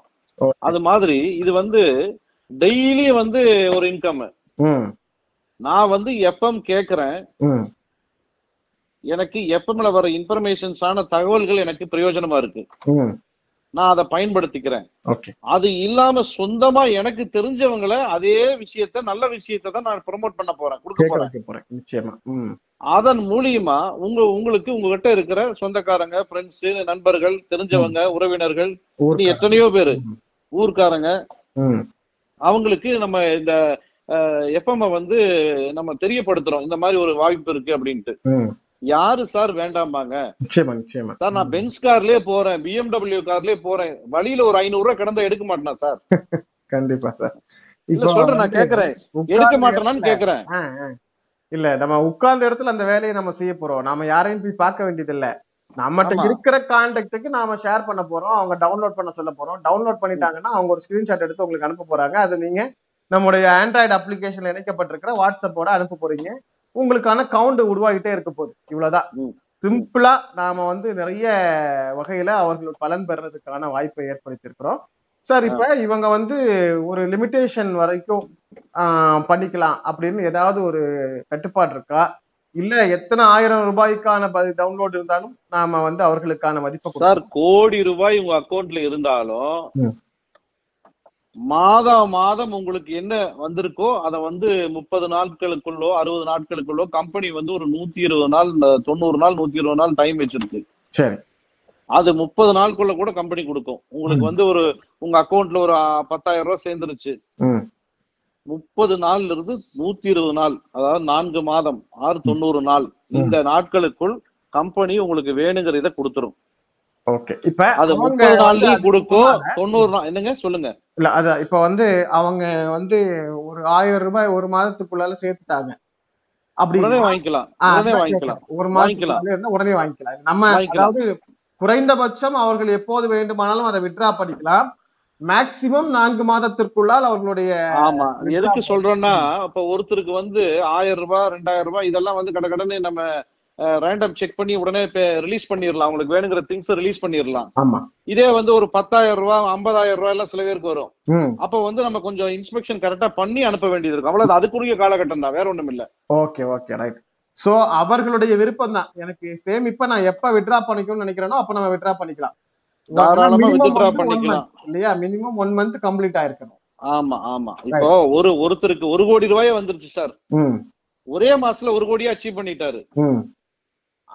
அது மாதிரி இது வந்து டெய்லி வந்து ஒரு இன்கம் நான் வந்து எஃப்எம் கேக்குறேன்? எனக்கு எஃப்எம்ல வர இன்ஃபர்மேஷன்ஸான தகவல்கள் எனக்கு பிரயோஜனமா இருக்கு. நான் அதை பயன்படுத்திக்கிறேன். அது இல்லாம சொந்தமா எனக்கு தெரிஞ்சவங்களை அதே விஷயத்த நல்ல விஷயத்தை தான் நான் ப்ரோமோட் பண்ண போறேன். கொடுக்க கேட்க போறேன். நிச்சயமா. அதன் மூலியமா உங்க உங்களுக்கு உங்ககிட்ட இருக்கிற சொந்தக்காரங்க ஃப்ரெண்ட்ஸ் நண்பர்கள் தெரிஞ்சவங்க உறவினர்கள் எத்தனையோ பேரு. ஊர்க்காரங்க அவங்களுக்கு நம்ம இந்த எஃப்எம் வந்து நம்ம தெரியப்படுத்துறோம். இந்த மாதிரி ஒரு வாய்ப்பு இருக்கு அப்படின்ட்டு. யாரு சார் வேண்டாமாங்க நிச்சயமா நிச்சயமா. சார் நான் பென்ஸ் கார்லயே போறேன் பிஎம்டபிள்யூ கார்லயே போறேன். வழியில ஒரு ஐநூறு ரூபாய் கடந்தா எடுக்க மாட்டேனா சார்? கண்டிப்பா சார். இல்ல சொல்றேன் நான் கேக்குறேன். எடுக்க மாட்டேனான்னு கேக்குறேன். இல்ல நம்ம உட்கார்ந்த இடத்துல அந்த வேலையை நம்ம செய்ய போறோம். நாம யாரையும் போய் பார்க்க வேண்டியது இல்ல நம்மகிட்ட. இருக்கிற கான்டாக்டுக்கு நாம ஷேர் பண்ண போறோம். அவங்க டவுன்லோட் பண்ண சொல்ல போறோம். டவுன்லோட் பண்ணிட்டாங்கன்னா அவங்க ஒரு ஸ்கிரீன்ஷாட் எடுத்து உங்களுக்கு அனுப்ப போறாங்க. அதை நீங்க நம்முடைய ஆண்ட்ராய்டு அப்ளிகேஷன்ல இணைக்கப்பட்டிருக்கிற வாட்ஸ்அப்போட அனுப்ப போறீங்க. உங்களுக்கான கவுண்ட் உருவாகிட்டே இருக்க போகுது. இவ்வளவுதான். சிம்பிளா நாம வந்து நிறைய வகையில அவர்கள் பலன் பெறுறதுக்கான வாய்ப்பை ஏற்படுத்தியிருக்கிறோம். சார் இப்ப இவங்க வந்து ஒரு லிமிட்டேஷன் வரைக்கும் பண்ணிக்கலாம் அப்படின்னு ஏதாவது ஒரு கட்டுப்பாடு இருக்கா? இல்ல எத்தனை ஆயிரம் ரூபாய்க்கான டவுன்லோட் இருந்தாலும் நாம வந்து அவர்களுக்கான மதிப்பை சார் கோடி ரூபாய் உங்க அக்கவுண்ட்ல இருந்தாலும் ம். மாதம் உங்களுக்கு என்ன வந்திருக்கோ அதை வந்து முப்பது நாட்களுக்குள்ளோ அறுபது நாட்களுக்குள்ளோ கம்பெனி வந்து ஒரு நூத்தி இருபது நாள் தொண்ணூறு நாள் நூத்தி இருபது நாள் டைம் வச்சிருக்கு. சரி. அது முப்பது நாளுக்குள்ள கூட கம்பெனி கொடுக்கும். உங்களுக்கு வந்து ஒரு உங்க அக்கவுண்ட்ல ஒரு பத்தாயிரம் ரூபாய் சேர்ந்துருச்சு. முப்பது நாள்ல இருந்து நூத்தி இருபது நாள் அதாவது நான்கு மாதம் ஆறு தொண்ணூறு நாள் இந்த நாட்களுக்குள் கம்பெனி உங்களுக்கு வேணுங்கிற இதை கொடுத்துரும். ஓகே இப்ப அது முப்பது நாள்லயும் கொடுக்கும். தொண்ணூறு நாள். என்னங்க? சொல்லுங்க. இல்ல அத இப்ப வந்து அவங்க வந்து ஒரு ஆயிரம் ரூபாய் ஒரு மாதத்துக்குள்ளால சேர்த்துட்டாங்க. அப்படி உடனே வாங்கிக்கலாம். உடனே வாங்கிக்கலாம். ஒரு உடனே வாங்கிக்கலாம். நம்ம. அதாவது குறைந்தபட்சம் அவர்கள் எப்போது வேண்டுமானாலும் அதை வித்ரா பண்ணிக்கலாம். மேக்சிமம் நான்கு மாதத்திற்குள்ளால் அவர்களுடைய ஆமா. எதுக்கு சொல்றேன்னா இப்ப ஒருத்தருக்கு வந்து ஆயிரம் ரூபாய் ரெண்டாயிரம் ரூபாய் இதெல்லாம் வந்து கடை கடனே நம்ம ரேண்டம் செக் பண்ணி உடனே ரிலீஸ் பண்ணிடலாம் அவங்களுக்கு வேணுங்கிற திங்ஸ் ரிலீஸ் பண்ணிடலாம் ஆமா. இதே வந்து ஒரு பத்தாயிரம் ரூபாய் ஐம்பதாயிரம் ரூபாய் எல்லாம் சில பேருக்கு வரும். அப்ப வந்து நம்ம கொஞ்சம் இன்ஸ்பெக்ஷன் கரெக்டா பண்ணி அனுப்ப வேண்டியது இருக்கும். அவ்வளவு அதுக்குரிய காலகட்டம் தான். வேற ஒண்ணும் இல்ல ஓகே ஓகே ரைட் சோ அவர்களுடைய விருப்பம் தான். எனக்கு சேமிப்பை நான் எப்ப வித்ரா பண்ணிக்கணும்னு நினைக்கிறேனோ அப்ப நம்ம வித்ரா பண்ணிக்கலாம். இல்லையா? மினிமம் ஒன் மந்த் கம்ப்ளீட் ஆயிருக்கணும். ஆமா ஆமா. இப்போ ஒரு ஒருத்தருக்கு ஒரு கோடி ரூபாயே வந்துருச்சு சார் ஒரே மாசத்துல ஒரு கோடியே அச்சீவ் பண்ணிட்டாரு.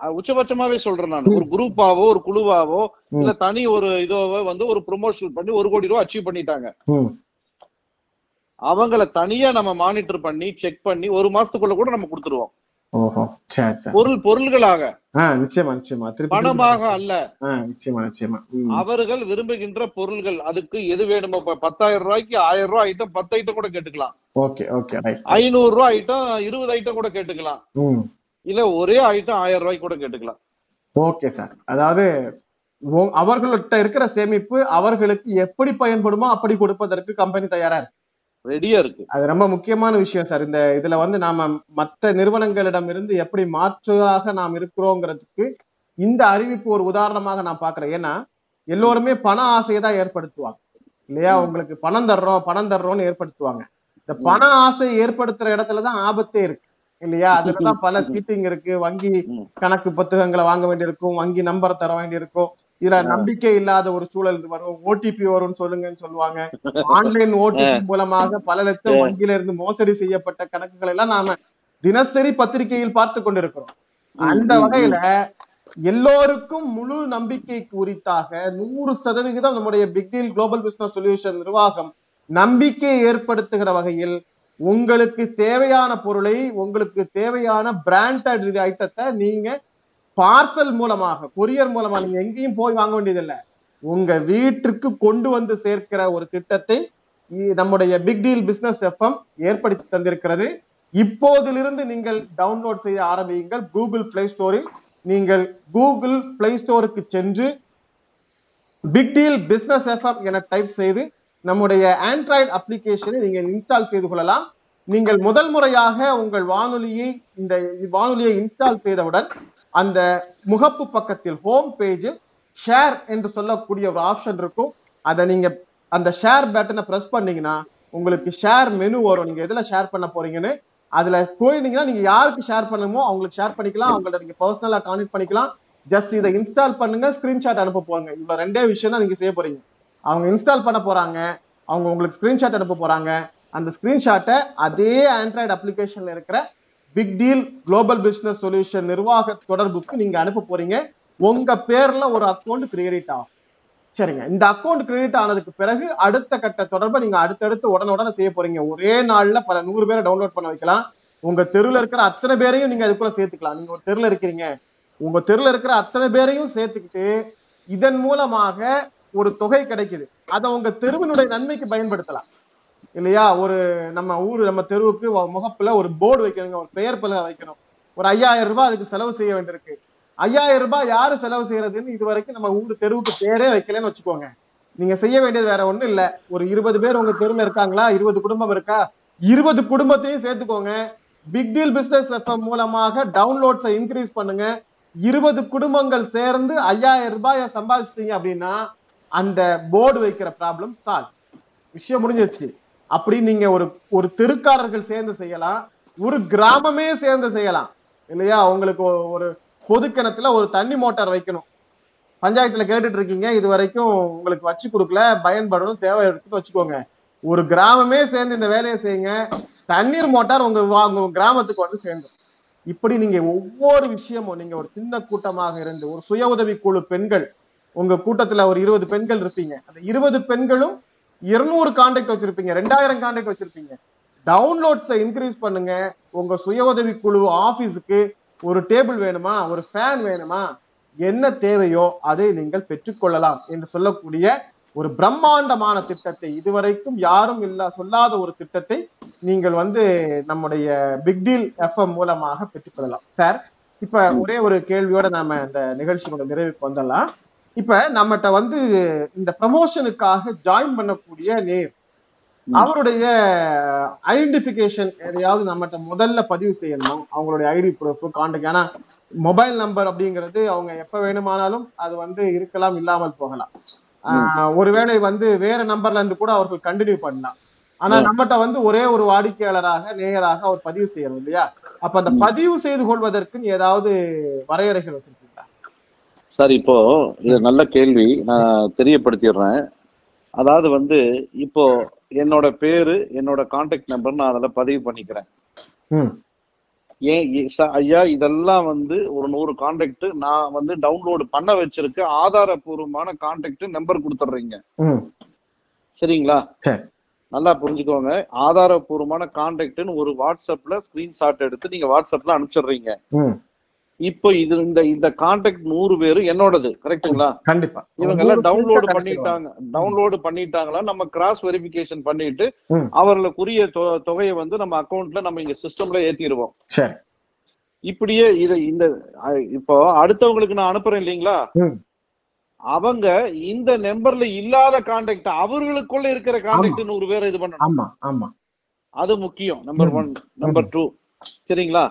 உச்சபட்சமாவே சொல்றேன் நான். ஒரு குரூப்பாவோ ஒரு குழுவாவோ. இல்ல தனி ஒரு இதோவோ வந்து ஒரு ப்ரொமோஷன் பண்ணி ஒரு கோடி ரூபாய் அச்சீவ் பண்ணிட்டாங்க. அவங்கள தனியா நம்ம மானிட்டர் பண்ணி செக் பண்ணி ஒரு மாசத்துக்குள்ள கூட நம்ம கொடுத்துருவோம். பொருள் பொருள்களாக. நிச்சயமா நிச்சயமா. பணமாக அல்ல. நிச்சயமா நிச்சயமா. அவர்கள் விரும்புகின்ற பொருள்கள் அதுக்கு எது வேணுமோ பத்தாயிரம் ரூபாய்க்கு ஆயிரம் ரூபாய் ஐட்டம் பத்து ஐட்டம் கூட கேட்டுக்கலாம். Okay okay right. ஐநூறு ரூபாய் ஐட்டம் இருபது ஐட்டம் கூட கேட்டுக்கலாம். இல்ல ஒரே ஐட்டம் ஆயிரம் ரூபாய்க்கு கூட கேட்டுக்கலாம். ஓகே சார் அதாவது அவர்கள்ட்ட இருக்கிற சேமிப்பு அவர்களுக்கு எப்படி பயன்படுமோ அப்படி கொடுப்பதற்கு கம்பெனி தயாரா இருக்கு. ரெடியா இருக்கு. அது ரொம்ப முக்கியமான விஷயம் சார் இந்த இதுல வந்து நாம மத்த நிறுவனங்களிடம் இருந்து எப்படி மாற்றாக நாம் இருக்கிறோங்கிறதுக்கு இந்த அறிவிப்பு ஒரு உதாரணமாக நான் பாக்குறேன் ஏன்னா எல்லோருமே பண ஆசையை தான் ஏற்படுத்துவாங்க. இல்லையா? உங்களுக்கு பணம் தர்றோம் பணம் தர்றோம்னு ஏற்படுத்துவாங்க. இந்த பண ஆசை ஏற்படுத்துற இடத்துலதான் ஆபத்தே இருக்கு. இல்லையா? அதுலதான் பல சீட்டிங் இருக்கு. வங்கி. கணக்கு புத்தகங்களை வாங்க வேண்டியிருக்கும். வங்கி நம்பர் தர வேண்டியிருக்கும். இதுல நம்பிக்கை இல்லாத ஒரு சூழல் வரும். ஓடிபி வரும்னு சொல்லுங்கன்னு சொல்லுவாங்க. ஆன்லைன் ஓடிபி மூலமாக பல லட்சம் வங்கியில இருந்து மோசடி செய்யப்பட்ட கணக்குகள் எல்லாம் நாம தினசரி பத்திரிகையில் பார்த்து கொண்டிருக்கிறோம். அந்த வகையில எல்லோருக்கும் முழு நம்பிக்கைக்கு உரித்தாக நூறு சதவிகிதம் நம்முடைய big deal global business solution நிர்வாகம் நம்பிக்கையை ஏற்படுத்துகிற வகையில் உங்களுக்கு தேவையான பொருளை உங்களுக்கு தேவையான பிராண்டட் ஐட்டத்தை நீங்க பார்சல் மூலமாக கொரியர் மூலமா நீங்க எங்கேயும் போய் வாங்க வேண்டியதில்லை. உங்க வீட்டிற்கு கொண்டு வந்து சேர்க்கிற ஒரு திட்டத்தை நம்முடைய பிக் டீல் பிசினஸ் எஃப்எம் ஏற்படுத்தி தந்திருக்கிறது. இப்போதிலிருந்து நீங்கள் டவுன்லோட் செய்ய ஆரம்பியுங்கள். கூகுள் பிளே ஸ்டோரில் நீங்கள் கூகுள் பிளே ஸ்டோருக்கு சென்று பிக் டீல் பிசினஸ் எஃப்எம் என டைப் செய்து நம்முடைய ஆண்ட்ராய்டு அப்ளிகேஷனை நீங்கள் இன்ஸ்டால் செய்து கொள்ளலாம். நீங்கள் முதல் முறையாக உங்கள் வானொலியை இந்த வானொலியை இன்ஸ்டால் செய்தவுடன் அந்த முகப்பு பக்கத்தில் ஹோம் பேஜில் ஷேர் என்று சொல்லக்கூடிய ஒரு ஆப்ஷன் இருக்கும். அதை நீங்க அந்த ஷேர் பட்டனை பிரஸ் பண்ணீங்கன்னா உங்களுக்கு ஷேர் மெனு வரும். நீங்க எதுல ஷேர் பண்ண போறீங்கன்னு அதுல போயிருந்தீங்கன்னா நீங்க யாருக்கு ஷேர் பண்ணுமோ அவங்களுக்கு ஷேர் பண்ணிக்கலாம். அவங்கள்ட்ட நீங்க பர்சனலா கான்டெக்ட் பண்ணிக்கலாம். ஜஸ்ட் இதை இன்ஸ்டால் பண்ணுங்க ஸ்கிரீன்ஷாட் அனுப்ப போறாங்க இவ்வளவு ரெண்டே விஷயம் தான் நீங்க செய்ய போறீங்க. அவங்க இன்ஸ்டால் பண்ண போறாங்க அவங்க உங்களுக்கு ஸ்கிரீன்ஷாட் அனுப்ப போறாங்க. அந்த ஸ்கிரீன்ஷாட்டை அதே ஆண்ட்ராய்டு அப்ளிகேஷன்ல இருக்கிற big deal global business solution நிர்வாக தொடர்புக்கு நீங்க அனுப்ப போறீங்க. உங்க பேர்ல ஒரு அக்கௌண்ட் கிரியேட் ஆகும். சரிங்க. இந்த அக்கௌண்ட் கிரெடிட் ஆனதுக்கு பிறகு அடுத்த கட்ட தொடர்பை நீங்க அடுத்தடுத்து உடனே செய்ய போறீங்க. ஒரே நாள்ல பல நூறு பேரை டவுன்லோட் பண்ண வைக்கலாம். உங்க தெருல இருக்கிற அத்தனை பேரையும் நீங்க அதுக்குள்ள சேர்த்துக்கலாம். நீங்க ஒரு தெருல இருக்கிறீங்க. உங்க தெருல இருக்கிற அத்தனை பேரையும் சேர்த்துக்கிட்டு இதன் மூலமாக ஒரு தொகை கிடைக்குது. அதை உங்க தெருவினுடைய நன்மைக்கு பயன்படுத்தலாம். இல்லையா? ஒரு நம்ம ஊர் நம்ம தெருவுக்கு முகப்புல ஒரு போர்டு வைக்கணுங்க ஒரு பெயர் பலகை வைக்கணும். ஒரு ஐயாயிரம் ரூபாய் அதுக்கு செலவு செய்ய வேண்டியிருக்கு. ஐயாயிரம் ரூபாய் யாரு செலவு செய்யறதுன்னு இது வரைக்கும் நம்ம ஊர் தெருவுக்கு பேரே வைக்கலன்னு வச்சுக்கோங்க. நீங்க செய்ய வேண்டியது வேற ஒண்ணும் இல்ல. ஒரு இருபது பேர் உங்க தெருவில் இருக்காங்களா? இருபது குடும்பம் இருக்கா? இருபது குடும்பத்தையும் சேர்த்துக்கோங்க. பிக் டீல் பிசினஸ் எஃப்எம் மூலமாக டவுன்லோட்ஸை இன்க்ரீஸ் பண்ணுங்க. இருபது குடும்பங்கள் சேர்ந்து ஐயாயிரம் ரூபாயை சம்பாதிச்சிட்டீங்க அப்படின்னா அந்த போர்டு வைக்கிற ப்ராப்ளம் சால்வ் விஷயம் முடிஞ்சிச்சு அப்படி நீங்க ஒரு ஒரு தெருக்காரர்கள் சேர்ந்து செய்யலாம். ஒரு கிராமமே சேர்ந்து செய்யலாம். இல்லையா? உங்களுக்கு ஒரு பொது கிணத்துல ஒரு தண்ணி மோட்டார் வைக்கணும். பஞ்சாயத்துல கேட்டுட்டு இருக்கீங்க. இது வரைக்கும் உங்களுக்கு வச்சு கொடுக்கல. பயன்படணும். தேவை எடுத்து வச்சுக்கோங்க. ஒரு கிராமமே சேர்ந்து இந்த வேலையை செய்யுங்க. தண்ணீர் மோட்டார் உங்க உங்க கிராமத்துக்கு வந்து சேர்ந்துடும் இப்படி நீங்க ஒவ்வொரு விஷயமும் நீங்க ஒரு சின்ன கூட்டமாக இருந்து ஒரு சுய உதவி குழு பெண்கள் உங்க கூட்டத்துல ஒரு இருபது பெண்கள் இருப்பீங்க. அந்த இருபது பெண்களும் இருநூறு கான்டாக்ட் வச்சிருப்பீங்க. ரெண்டாயிரம் கான்டாக்ட் வச்சிருப்பீங்க. டவுன்லோட்ஸை இன்க்ரீஸ் பண்ணுங்க. உங்க சுய உதவி குழு ஆபீஸுக்கு ஒரு டேபிள் வேணுமா? ஒரு ஃபேன் வேணுமா? என்ன தேவையோ அதை நீங்கள் பெற்றுக்கொள்ளலாம் என்று சொல்லக்கூடிய ஒரு பிரம்மாண்டமான திட்டத்தை இதுவரைக்கும் யாரும் இல்ல சொல்லாத ஒரு திட்டத்தை நீங்கள் வந்து நம்முடைய பிக் டீல் எஃப்எம் மூலமாக பெற்றுக்கொள்ளலாம். சார் இப்ப ஒரே ஒரு கேள்வியோட நாம இந்த நிகழ்ச்சியோட நிறைவுக்கு வந்துடலாம். இப்ப நம்மகிட்ட வந்து இந்த ப்ரமோஷனுக்காக ஜாயின் பண்ணக்கூடிய நேர் ம். அவருடைய ஐடென்டிபிகேஷன் எதையாவது நம்மகிட்ட முதல்ல பதிவு செய்யணும் அவங்களுடைய ஐடி ப்ரூஃப் கான்டாக்ட் ஏன்னா மொபைல் நம்பர் அப்படிங்கிறது அவங்க எப்ப வேணுமானாலும் அது வந்து இருக்கலாம் இல்லாமல் போகலாம் ஆஹ் ஒருவேளை வந்து வேற நம்பர்ல இருந்து கூட அவர்கள் கண்டினியூ பண்ணலாம் ஆனா. நம்மகிட்ட வந்து ஒரே ஒரு வாடிக்கையாளராக நேயராக அவர் பதிவு செய்யணும் இல்லையா அப்ப அந்த. பதிவு செய்து கொள்வதற்கு ஏதாவது வரையறைகள் வச்சிருக்கீங்களா சார் இப்போ இது நல்ல கேள்வி. நான் தெரியப்படுத்திடுறேன். அதாவது வந்து இப்போ என்னோட பேரு என்னோட கான்டாக்ட் நம்பர் நான் அதில் பதிவு பண்ணிக்கிறேன். ஏன் ஐயா இதெல்லாம் வந்து ஒரு நூறு கான்டாக்ட் நான் வந்து டவுன்லோடு பண்ண வச்சிருக்க ஆதாரபூர்வமான கான்டாக்ட் நம்பர் கொடுத்துட்றீங்க. சரிங்களா? சரி. நல்லா புரிஞ்சுக்கோங்க. ஆதாரபூர்வமான கான்டாக்ட்னு ஒரு வாட்ஸ்அப்ல ஸ்கிரீன்ஷாட் எடுத்து நீங்க வாட்ஸ்அப்ல அனுப்பிச்சிடுறீங்க. இப்போ இது இந்த இந்த கான்டாக்ட் நூறு பேரு என்னோடது கரெக்ட்டுங்களா கண்டிப்பா. இவங்க எல்லாம் டவுன்லோடு பண்ணிட்டாங்க டவுன்லோடு பண்ணிட்டாங்களா? நம்ம கிராஸ் வெரிஃபிகேஷன் பண்ணிட்டு. அவர்களுக்குரிய தொகையை வந்து நம்ம அக்கௌண்ட்ல நம்ம இங்க சிஸ்டம்ல ஏத்திடுவோம். சரி. இப்படியே இதை இந்த இப்போ அடுத்தவங்களுக்கு நான் அனுப்புறேன் இல்லைங்களா. அவங்க இந்த நம்பர்ல இல்லாத கான்டாக்ட் அவர்களுக்குள்ள இருக்கிற கான்டாக்ட் நூறு பேரை இது பண்ணணும். ஆமா ஆமா. அது முக்கியம் நம்பர். ஒன் நம்பர் டூ சரிங்களா?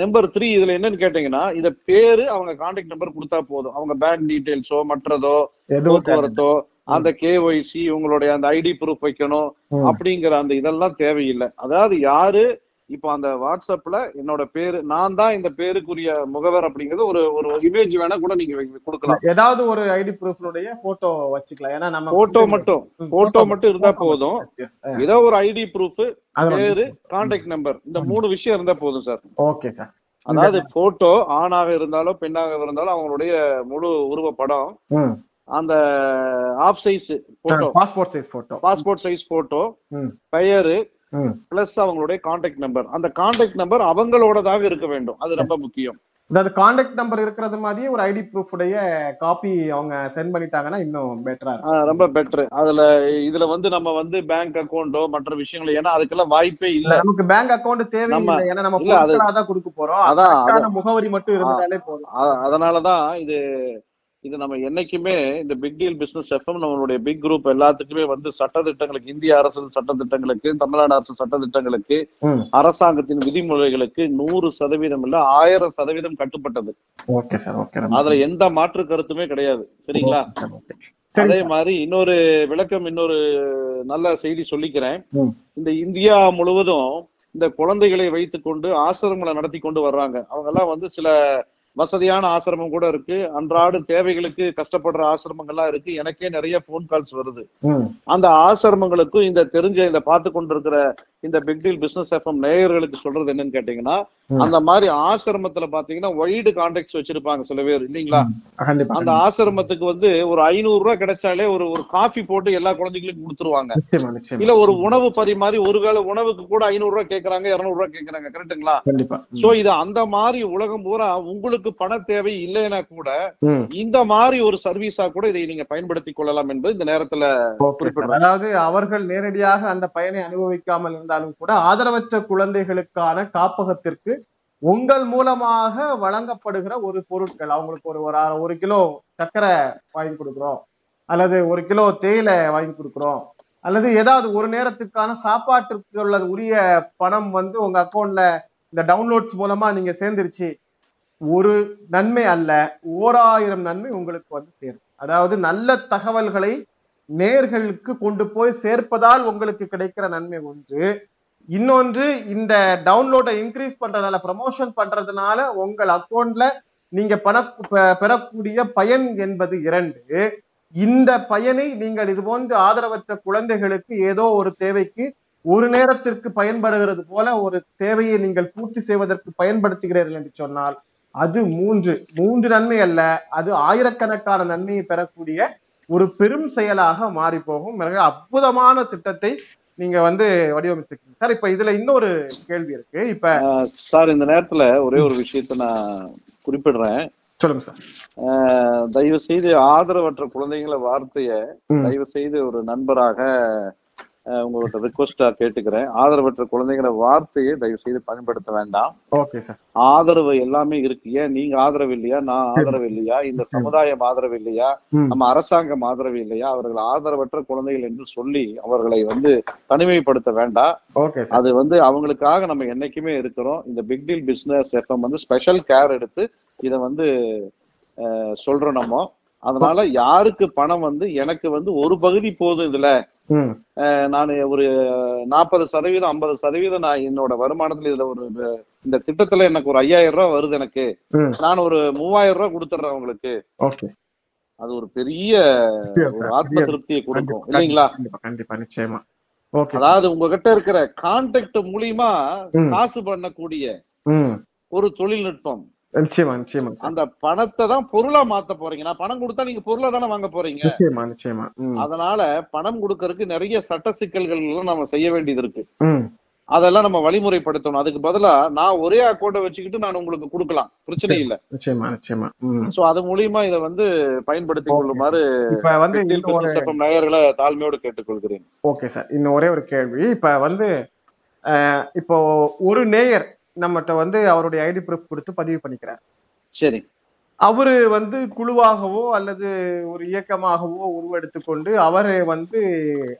நம்பர் த்ரீ இதுல என்னன்னு கேட்டீங்கன்னா இத பேரு அவங்க கான்டாக்ட் நம்பர் கொடுத்தா போதும். அவங்க பேங்க் டீடைல்ஸோ மற்றதோ போக்குவரத்தோ அந்த கேஒய்சி உங்களுடைய அந்த ஐடி ப்ரூஃப் வைக்கணும். அப்படிங்கிற அந்த இதெல்லாம் தேவையில்லை. அதாவது யாரு இப்போ அந்த வாட்ஸ்அப்ல என்னோட பேரு நான் தான் இந்த பேருக்குரிய முகவர் அப்படிங்கிறது ஒரு ஒரு இமேஜ் வேணா கூட நீங்க கொடுக்கலாம். ஏதாவது ஒரு ஐடி ப்ரூஃப்னுடைய போட்டோ வச்சுக்கலாம். ஏன்னா நம்ம போட்டோ மட்டும் போட்டோ மட்டும். இருந்தா போதும். ஏதோ ஒரு ஐடி ப்ரூஃப் பேரு கான்டாக்ட் நம்பர் இந்த மூணு விஷயம் இருந்தா போதும் சார் ஓகே சார் அதாவது போட்டோ ஆணாக இருந்தாலும் பெண்ணாக இருந்தாலும் அவங்களுடைய முழு உருவ படம் அந்த half size photo passport size photo passport size photo பெயரு பிளஸ் அவங்களுடைய கான்டாக்ட் நம்பர் அந்த கான்டாக்ட் நம்பர் அவங்களோடதாக இருக்க வேண்டும். அது ரொம்ப முக்கியம். அதாவது கான்டாக்ட் நம்பர் இருக்கிறது மாதிரியே ஒரு ஐடி ப்ரூஃப் உடைய காப்பி அவங்க சென்ட் பண்ணிட்டாங்கன்னா இன்னும் பெட்டரா ரொம்ப பெட்டர் அதுல இதுல வந்து நம்ம வந்து பேங்க் அக்கௌண்டோ மற்ற விஷயங்கள் ஏன்னா அதுக்கெல்லாம் வாய்ப்பே இல்ல நமக்கு பேங்க் அக்கவுண்ட் தேவையில்லை ஏன்னா நம்ம பொருட்களா தான் கொடுக்க போறோம். அதான், முகவரி மட்டும் இருந்தாலே போதும். அதனாலதான் இது இது நம்ம என்னைக்குமே இந்த பிக் டீல் பிசினஸ் எஃப்எம் நம்மளுடைய பிக் குரூப் எல்லாத்துக்குமே வந்து சட்டத்திட்டங்களுக்கு இந்திய அரசு சட்டத்திட்டங்களுக்கு தமிழ்நாடு அரசு சட்டத்திட்டங்களுக்கு ம். அரசாங்கத்தின் விதிமுறைகளுக்கு நூறு சதவீதம் இல்ல ஆயிரம் சதவீதம் கட்டுப்பட்டது. அதுல எந்த மாற்று கருத்துமே கிடையாது. சரிங்களா? சரி. அதே மாதிரி இன்னொரு விளக்கம் இன்னொரு நல்ல செய்தி சொல்லிக்கிறேன். இந்த இந்தியா முழுவதும் இந்த குழந்தைகளை வைத்துக்கொண்டு ஆசிரமங்களை நடத்தி கொண்டு வர்றாங்க. அவங்க எல்லாம் வந்து சில வசதியான ஆசிரமம் கூட இருக்கு. அன்றாட தேவைகளுக்கு கஷ்டப்படுற ஆசிரமங்கள்லாம் இருக்கு. எனக்கே நிறைய ஃபோன் கால்ஸ் வருது. அந்த ஆசிரமங்களுக்கும் இந்த தெரிஞ்ச இந்த பார்த்து கொண்டிருக்கிற இந்த பிக் டீல் பிசினஸ் எஃப்எம் நேயர்களுக்கு சொல்றது என்னன்னு கேட்டீங்கன்னா. அந்த மாதிரி ஆசிரமத்துல பாத்தீங்கன்னா வைடு கான்டாக்ட்ஸ் வச்சிருப்பாங்க சில பேர் இல்லைங்களா? அந்த ஆசிரமத்துக்கு வந்து ஒரு ஐநூறு ரூபாய் கிடைச்சாலே ஒரு ஒரு காஃபி போட்டு எல்லா குழந்தைகளுக்கும் கொடுத்துருவாங்க. இல்ல ஒரு உணவு பரிமாறி ஒருவேளை உணவுக்கு கூட ஐநூறு ரூபாய் கேக்குறாங்க இருநூறு ரூபாய் கேக்குறாங்க ம். சோ இது அந்த மாதிரி உலகம் பூரா உங்களுக்கு பண தேவை இல்லைன்னா கூட இந்த மாதிரி ஒரு சர்வீஸா கூட இதை நீங்க பயன்படுத்திக் கொள்ளலாம் என்பது இந்த நேரத்துல. குறிப்பிடுறேன் அதாவது அவர்கள் நேரடியாக அந்த பயனை அனுபவிக்காமல் இருந்தாலும் கூட ஆதரவற்ற குழந்தைகளுக்கான காப்பகத்திற்கு உங்கள் மூலமாக வழங்கப்படுகிற ஒரு பொருட்கள் அவங்களுக்கு ஒரு ஒரு ஒரு கிலோ சர்க்கரை வாங்கி கொடுக்குறோம் அல்லது ஒரு கிலோ தேயிலை வாங்கி கொடுக்குறோம் அல்லது ஏதாவது ஒரு நேரத்துக்கான சாப்பாட்டிற்கு உள்ள உரிய பணம் வந்து உங்க அக்கௌண்ட்ல இந்த டவுன்லோட்ஸ் மூலமா நீங்க சேர்ந்துருச்சு. ஒரு நன்மை அல்ல ஓராயிரம் நன்மை உங்களுக்கு வந்து சேரும். அதாவது நல்ல தகவல்களை நேர்களுக்கு கொண்டு போய் சேர்ப்பதால் உங்களுக்கு கிடைக்கிற நன்மை ஒன்று. இன்னொன்று இந்த டவுன்லோடை இன்க்ரீஸ் பண்றதுனால ப்ரமோஷன் பண்றதுனால உங்கள் அக்கௌண்ட்ல நீங்க பண பெறக்கூடிய பயன் என்பது இரண்டு. இந்த பயனை நீங்கள் இது போன்று ஆதரவற்ற குழந்தைகளுக்கு ஏதோ ஒரு தேவைக்கு ஒரு நேரத்திற்கு பயன்படுகிறது போல ஒரு தேவையை நீங்கள் பூர்த்தி செய்வதற்கு பயன்படுத்துகிறீர்கள் என்று சொன்னால் அது மூன்று. மூன்று நன்மை அல்ல அது ஆயிரக்கணக்கான நன்மையை பெறக்கூடிய ஒரு பெரும் செயலாக மாறி போகும். மிக அற்புதமான திட்டத்தை நீங்க வந்து வடிவமைச்சிருக்கீங்க. சார் இப்ப இதுல இன்னொரு கேள்வி இருக்கு. இப்ப சார் இந்த நேரத்துல ஒரே ஒரு விஷயத்த நான் குறிப்பிடுறேன். சொல்லுங்க சார். ஆஹ் தயவு செய்து ஆதரவற்ற குழந்தைங்கள வார்த்தைய. தயவு செய்து ஒரு நண்பராக அஹ், உங்கள்கிட்ட ரிக்வஸ்டா கேட்டுக்கிறேன். ஆதரவற்ற குழந்தைங்கிற வார்த்தையை தயவு செய்து பயன்படுத்த வேண்டாம். ஓகே சார் ஆதரவு எல்லாமே இருக்கு. ஏன் நீங்க ஆதரவு இல்லையா? நான் ஆதரவு இல்லையா? இந்த சமுதாயம் ஆதரவு இல்லையா. நம்ம அரசாங்கம் ஆதரவு இல்லையா? அவர்கள் ஆதரவற்ற குழந்தைகள் என்று சொல்லி அவர்களை வந்து தனிமைப்படுத்த வேண்டாம். அது வந்து அவங்களுக்காக நம்ம என்னைக்குமே இருக்கிறோம். இந்த பிக் டீல் பிசினஸ் எஃப்எம் வந்து ஸ்பெஷல் கேர் எடுத்து இதை வந்து சொல்றோம் நம்ம. அதனால யாருக்கு பணம் வந்து எனக்கு வந்து ஒரு பகுதி போதும் இதுல. நான் ஒரு நாற்பது சதவீதம் ஐம்பது சதவீதம் நான் என்னோட வருமானத்துல இதுல ஒரு இந்த திட்டத்துல எனக்கு ஒரு ஐயாயிரம் ரூபாய் வருது எனக்கு. நான் ஒரு மூவாயிரம் ரூபாய் கொடுத்துட்றேன் உங்களுக்கு. அது ஒரு பெரிய ஒரு ஆத்ம திருப்தியை கொடுக்கும். இல்லைங்களா? கண்டிப்பா நிச்சயமா. அதாவது உங்ககிட்ட இருக்கிற கான்டாக்ட் மூலியமா. காசு பண்ணக்கூடிய ஒரு தொழில்நுட்பம். நிச்சயமா நிச்சயமா அந்த பணத்தை தான் பொருளா மாத்த போறீங்க. நான் பணம் கொடுத்தா நீங்க பொருளா தானே வாங்க போறீங்க? நிச்சயமா நிச்சயமா. அதனால பணம் கொடுக்கறதுக்கு நிறைய சட்ட சிக்கல்கள் எல்லாம் நம்ம செய்ய வேண்டியது இருக்கு. அதெல்லாம் நம்ம வழிமுறைப்படுத்தணும். அதுக்கு பதிலா நான் ஒரே அக்கௌண்ட்டை வச்சுக்கிட்டு நான் உங்களுக்கு கொடுக்கலாம். பிரச்சனை இல்ல. நிச்சயமா நிச்சயமா. சோ அது மூலியமா இதை வந்து பயன்படுத்திக் Okay. கொள்ளுமாறு இப்ப வந்து நேயர்களை தாழ்மையோடு கேட்டுக்கொள்கிறேன். Okay sir. இன்னும் ஒரே ஒரு கேள்வி. இப்ப வந்து இப்போ ஒரு நேயர் நம்மகிட்ட வந்து அவருடைய ஐடி ப்ரூஃப் கொடுத்து பதிவு பண்ணிக்கிறார். சரி. அவரு வந்து குழுவாகவோ அல்லது ஒரு இயக்கமாகவோ உருவெடுத்துக்கொண்டு அவரு வந்து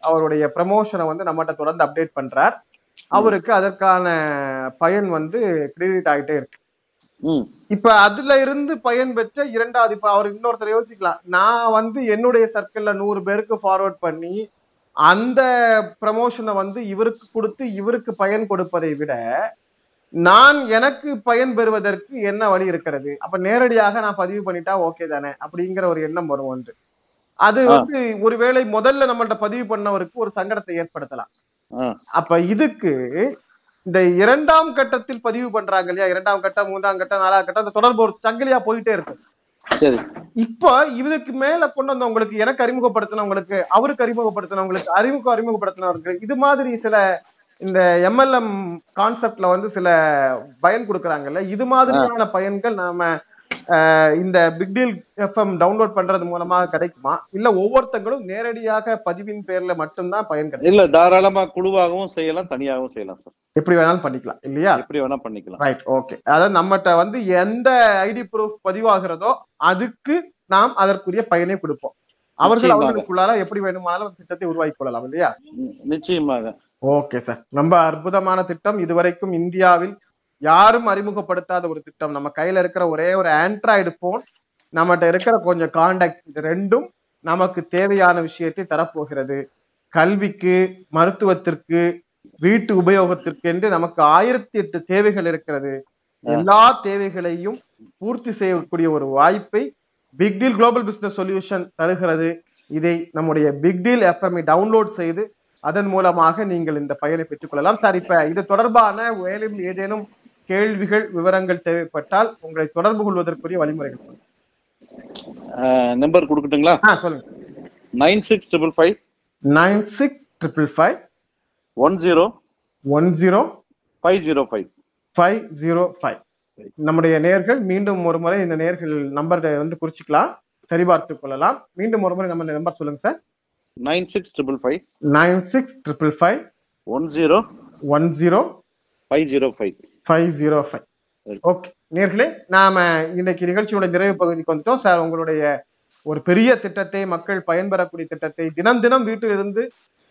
அவருடைய ப்ரமோஷனை வந்து நம்மகிட்ட தொடர்ந்து அப்டேட் பண்றார். அவருக்கு அதற்கான பயன் வந்து கிரெடிட் ஆகிட்டே இருக்கு. இப்ப அதுல இருந்து பயன் பெற்ற இரண்டாவது இப்ப அவர் இன்னொருத்தர் யோசிக்கலாம். நான் வந்து என்னுடைய சர்க்கிள்ல நூறு பேருக்கு ஃபார்வர்ட் பண்ணி அந்த ப்ரமோஷனை வந்து இவருக்கு கொடுத்து இவருக்கு பயன் கொடுப்பதை விட நான் எனக்கு பயன் பெறுவதற்கு என்ன வழி இருக்கிறது? அப்ப நேரடியாக நான் பதிவு பண்ணிட்டா ஓகே தானே? அப்படிங்கிற ஒரு எண்ணம் வரும் ஒன்று. அது. வந்து ஒருவேளை முதல்ல நம்மள்ட்ட பதிவு பண்ணவருக்கு ஒரு சங்கடத்தை ஏற்படுத்தலாம். அப்ப இதுக்கு இந்த இரண்டாம் கட்டத்தில் பதிவு பண்றாங்க இல்லையா? இரண்டாம் கட்டம் மூன்றாம் கட்டம் நாலாம் கட்டம் அந்த தொடர்பு ஒரு சங்கிலியா போயிட்டே இருக்கு இப்ப இதுக்கு மேல கொண்டு வந்தவங்களுக்கு எனக்கு அறிமுகப்படுத்தினவங்களுக்கு அவருக்கு அறிமுகப்படுத்தினவங்களுக்கு அறிமுக அறிமுகப்படுத்தினவங்களுக்கு இது மாதிரி சில இந்த எம்எல்எம் கான்செப்ட்ல வந்து சில பயன் கொடுக்கறாங்கல்ல? இது மாதிரியான பயன்கள் நாம இந்த பிக் டீல் எஃப்எம் டவுன்லோட் பண்றது மூலமா கிடைக்குமா? இல்ல ஒவ்வொருத்தங்களும் நேரடியாக பதிவின் பேர்ல மட்டும்தான் பயன் கிடைக்கும்? இல்ல தாராளமா குழுவாகவும் செய்யலாம் தனியாகவும் செய்யலாம் சார். எப்படி வேணாலும் பண்ணிக்கலாம் இல்லையா? எப்படி வேணா பண்ணிக்கலாம். ரைட் ஓகே அதாவது நம்மகிட்ட வந்து எந்த ஐடி ப்ரூஃப் பதிவாகிறதோ அதுக்கு நாம் அதற்குரிய பயனை கொடுப்போம். அவர்கள் நிச்சயமாக. அவர்களுக்குள்ளார எப்படி வேணுமானாலும் திட்டத்தை உருவாக்கி கொள்ளலாம் இல்லையா? நிச்சயமாக. ஓகே சார் ரொம்ப அற்புதமான திட்டம். இதுவரைக்கும் இந்தியாவில் யாரும் அறிமுகப்படுத்தாத ஒரு திட்டம். நம்ம கையில இருக்கிற ஒரே ஒரு ஆண்ட்ராய்டு போன் நம்மகிட்ட இருக்கிற கொஞ்சம் காண்டாக்ட் இது ரெண்டும் நமக்கு தேவையான விஷயத்தை தரப்போகிறது. கல்விக்கு மருத்துவத்திற்கு வீட்டு உபயோகத்திற்கு என்று நமக்கு ஆயிரத்தி எட்டு தேவைகள் இருக்கிறது. எல்லா தேவைகளையும் பூர்த்தி செய்யக்கூடிய ஒரு வாய்ப்பை big deal global business solution தருகிறது. இதை நம்முடைய பிக் டீல் எஃப்எம்ஐ டவுன்லோட் செய்து அதன் மூலமாக நீங்கள் இந்த பயனை பெற்றுக்கொள்ளலாம் சார் இப்ப இது தொடர்பான மேலும் ஏதேனும் கேள்விகள் விவரங்கள் தேவைப்பட்டால் உங்களை தொடர்பு கொள்வதற்குரிய வழிமுறைகள். நம்பர் கொடுக்கட்டுங்களா? சொல்லுங்க. Nine six triple five. Nine six triple five. One zero. One zero. Five zero five. Five zero five. நம்முடைய நேர்கள் மீண்டும் ஒரு முறை இந்த நேர்கள் நம்பர் வந்து குறிச்சிக்கலாம். சரிபார்த்துக் கொள்ளலாம். மீண்டும் ஒரு முறை நம்ம நம்பர் சொல்லுங்க sir. Nine six triple five. Nine six triple five. One zero. One zero five. Zero five five zero five. Okay. நேர்களே நாம இன்னைக்கு நிகழ்ச்சியோட நிறைவு பகுதிக்கு வந்துட்டோம். சார் உங்களுடைய ஒரு பெரிய திட்டத்தை மக்கள் பயன்பெறக்கூடிய திட்டத்தை தினம் தினம் வீட்டில் இருந்து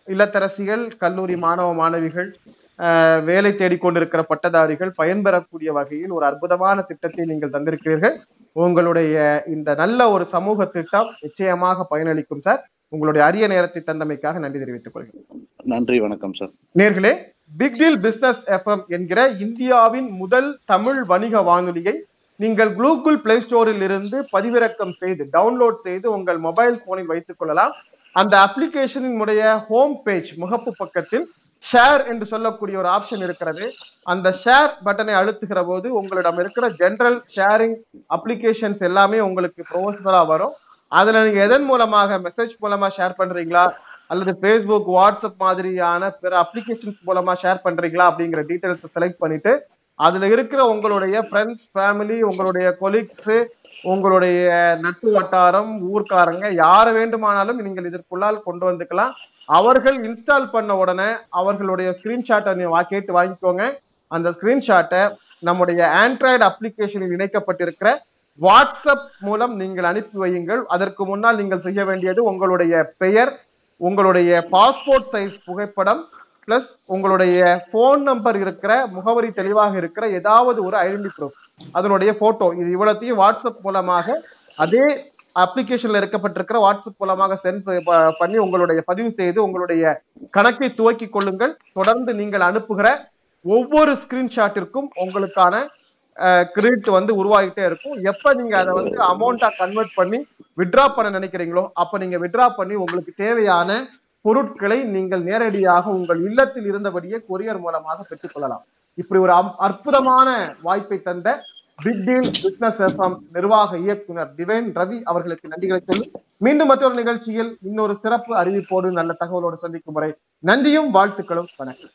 இல்லத்தரசிகள் கல்லூரி மாணவ மாணவிகள் வேலை தேடிக்கொண்டிருக்கிற பட்டதாரிகள் பயன்பெறக்கூடிய வகையில் ஒரு அற்புதமான திட்டத்தை நீங்கள் தந்திருக்கிறீர்கள். உங்களுடைய இந்த நல்ல ஒரு சமூக திட்டம் நிச்சயமாக பயனளிக்கும் சார். உங்களுடைய அரிய நேரத்தை தந்தமைக்காக நன்றி தெரிவித்துக் கொள்கிறேன். நன்றி வணக்கம் சார் நேர்களே பிக் டீல் பிசினஸ் எஃப்எம் என்கிற இந்தியாவின் முதல் தமிழ் வணிக வானொலியை நீங்கள் கூகுள் பிளே ஸ்டோரில் இருந்து பதிவிறக்கம் செய்து டவுன்லோட் செய்து உங்கள் மொபைல் போனில் வைத்துக் கொள்ளலாம். அந்த அப்ளிகேஷனின் உடைய ஹோம் பேஜ் முகப்பு பக்கத்தில் ஷேர் என்று சொல்லக்கூடிய ஒரு ஆப்ஷன் இருக்கிறது. அந்த ஷேர் பட்டனை அழுத்துகிற போது உங்களிடம் இருக்கிற ஜெனரல் ஷேரிங் அப்ளிகேஷன்ஸ் எல்லாமே உங்களுக்கு ப்ரொஃபஷனலா வரும். அதுல நீங்க எதன் மூலமாக மெசேஜ் மூலமா ஷேர் பண்றீங்களா? அல்லது ஃபேஸ்புக் வாட்ஸ்அப் மாதிரியான பிற அப்ளிகேஷன்ஸ் மூலமா ஷேர் பண்றீங்களா? அப்படிங்கிற டீடைல்ஸ் செலக்ட் பண்ணிட்டு அதுல இருக்கிற உங்களுடைய ஃப்ரெண்ட்ஸ் ஃபேமிலி உங்களுடைய கொலீக்ஸ் உங்களுடைய நட்பு வட்டாரம் ஊர்க்காரங்க யார் வேண்டுமானாலும் நீங்கள் இதற்குள்ளால் கொண்டு வந்துக்கலாம். அவர்கள் இன்ஸ்டால் பண்ண உடனே அவர்களுடைய ஸ்கிரீன்ஷாட்டை நீ வா கேட்டு வாங்கிக்கோங்க. அந்த ஸ்கிரீன்ஷாட்டை நம்முடைய ஆண்ட்ராய்டு அப்ளிகேஷனில் இணைக்கப்பட்டிருக்கிற வாட்ஸ்அப் மூலம் நீங்கள் அனுப்பி வையுங்கள். அதற்கு முன்னால் நீங்கள் செய்ய வேண்டியது உங்களுடைய பெயர் உங்களுடைய பாஸ்போர்ட் சைஸ் புகைப்படம் பிளஸ் உங்களுடைய போன் நம்பர் இருக்கிற முகவரி தெளிவாக இருக்கிற ஏதாவது ஒரு ஐடென்டி ப்ரூஃப் அதனுடைய போட்டோ இது இவ்வளத்தையும் வாட்ஸ்அப் மூலமாக அதே அப்ளிகேஷன்ல இருக்கப்பட்டிருக்கிற வாட்ஸ்அப் மூலமாக சென்ட் பண்ணி உங்களுடைய பதிவு செய்து உங்களுடைய கணக்கை துவக்கி கொள்ளுங்கள். தொடர்ந்து நீங்கள் அனுப்புகிற ஒவ்வொரு ஸ்கிரீன்ஷாட்டிற்கும் உங்களுக்கான கிரெடிட் வந்து உருவாகிட்டே இருக்கும். எப்ப நீங்க அதை வந்து அமௌண்ட்டா கன்வெர்ட் பண்ணி விட்ரா பண்ண நினைக்கிறீங்களோ அப்ப நீங்க வித்ட்ரா பண்ணி உங்களுக்கு தேவையான பொருட்களை நீங்கள் நேரடியாக உங்கள் இல்லத்தில் இருந்தபடியே கொரியர் மூலமாக பெற்றுக்கொள்ளலாம் இப்படி ஒரு அற்புதமான வாய்ப்பை தந்த பிக் டீல் பிசினஸ் எஃப்எம் நிர்வாக இயக்குனர் டிவைன் ரவி அவர்களுக்கு நன்றிகளை சொல்லி மீண்டும் மற்றொரு நிகழ்ச்சியில் இன்னொரு சிறப்பு அறிவிப்போடு நல்ல தகவலோடு சந்திக்கும் முறை நன்றியும் வாழ்த்துக்களும் வணக்கம்.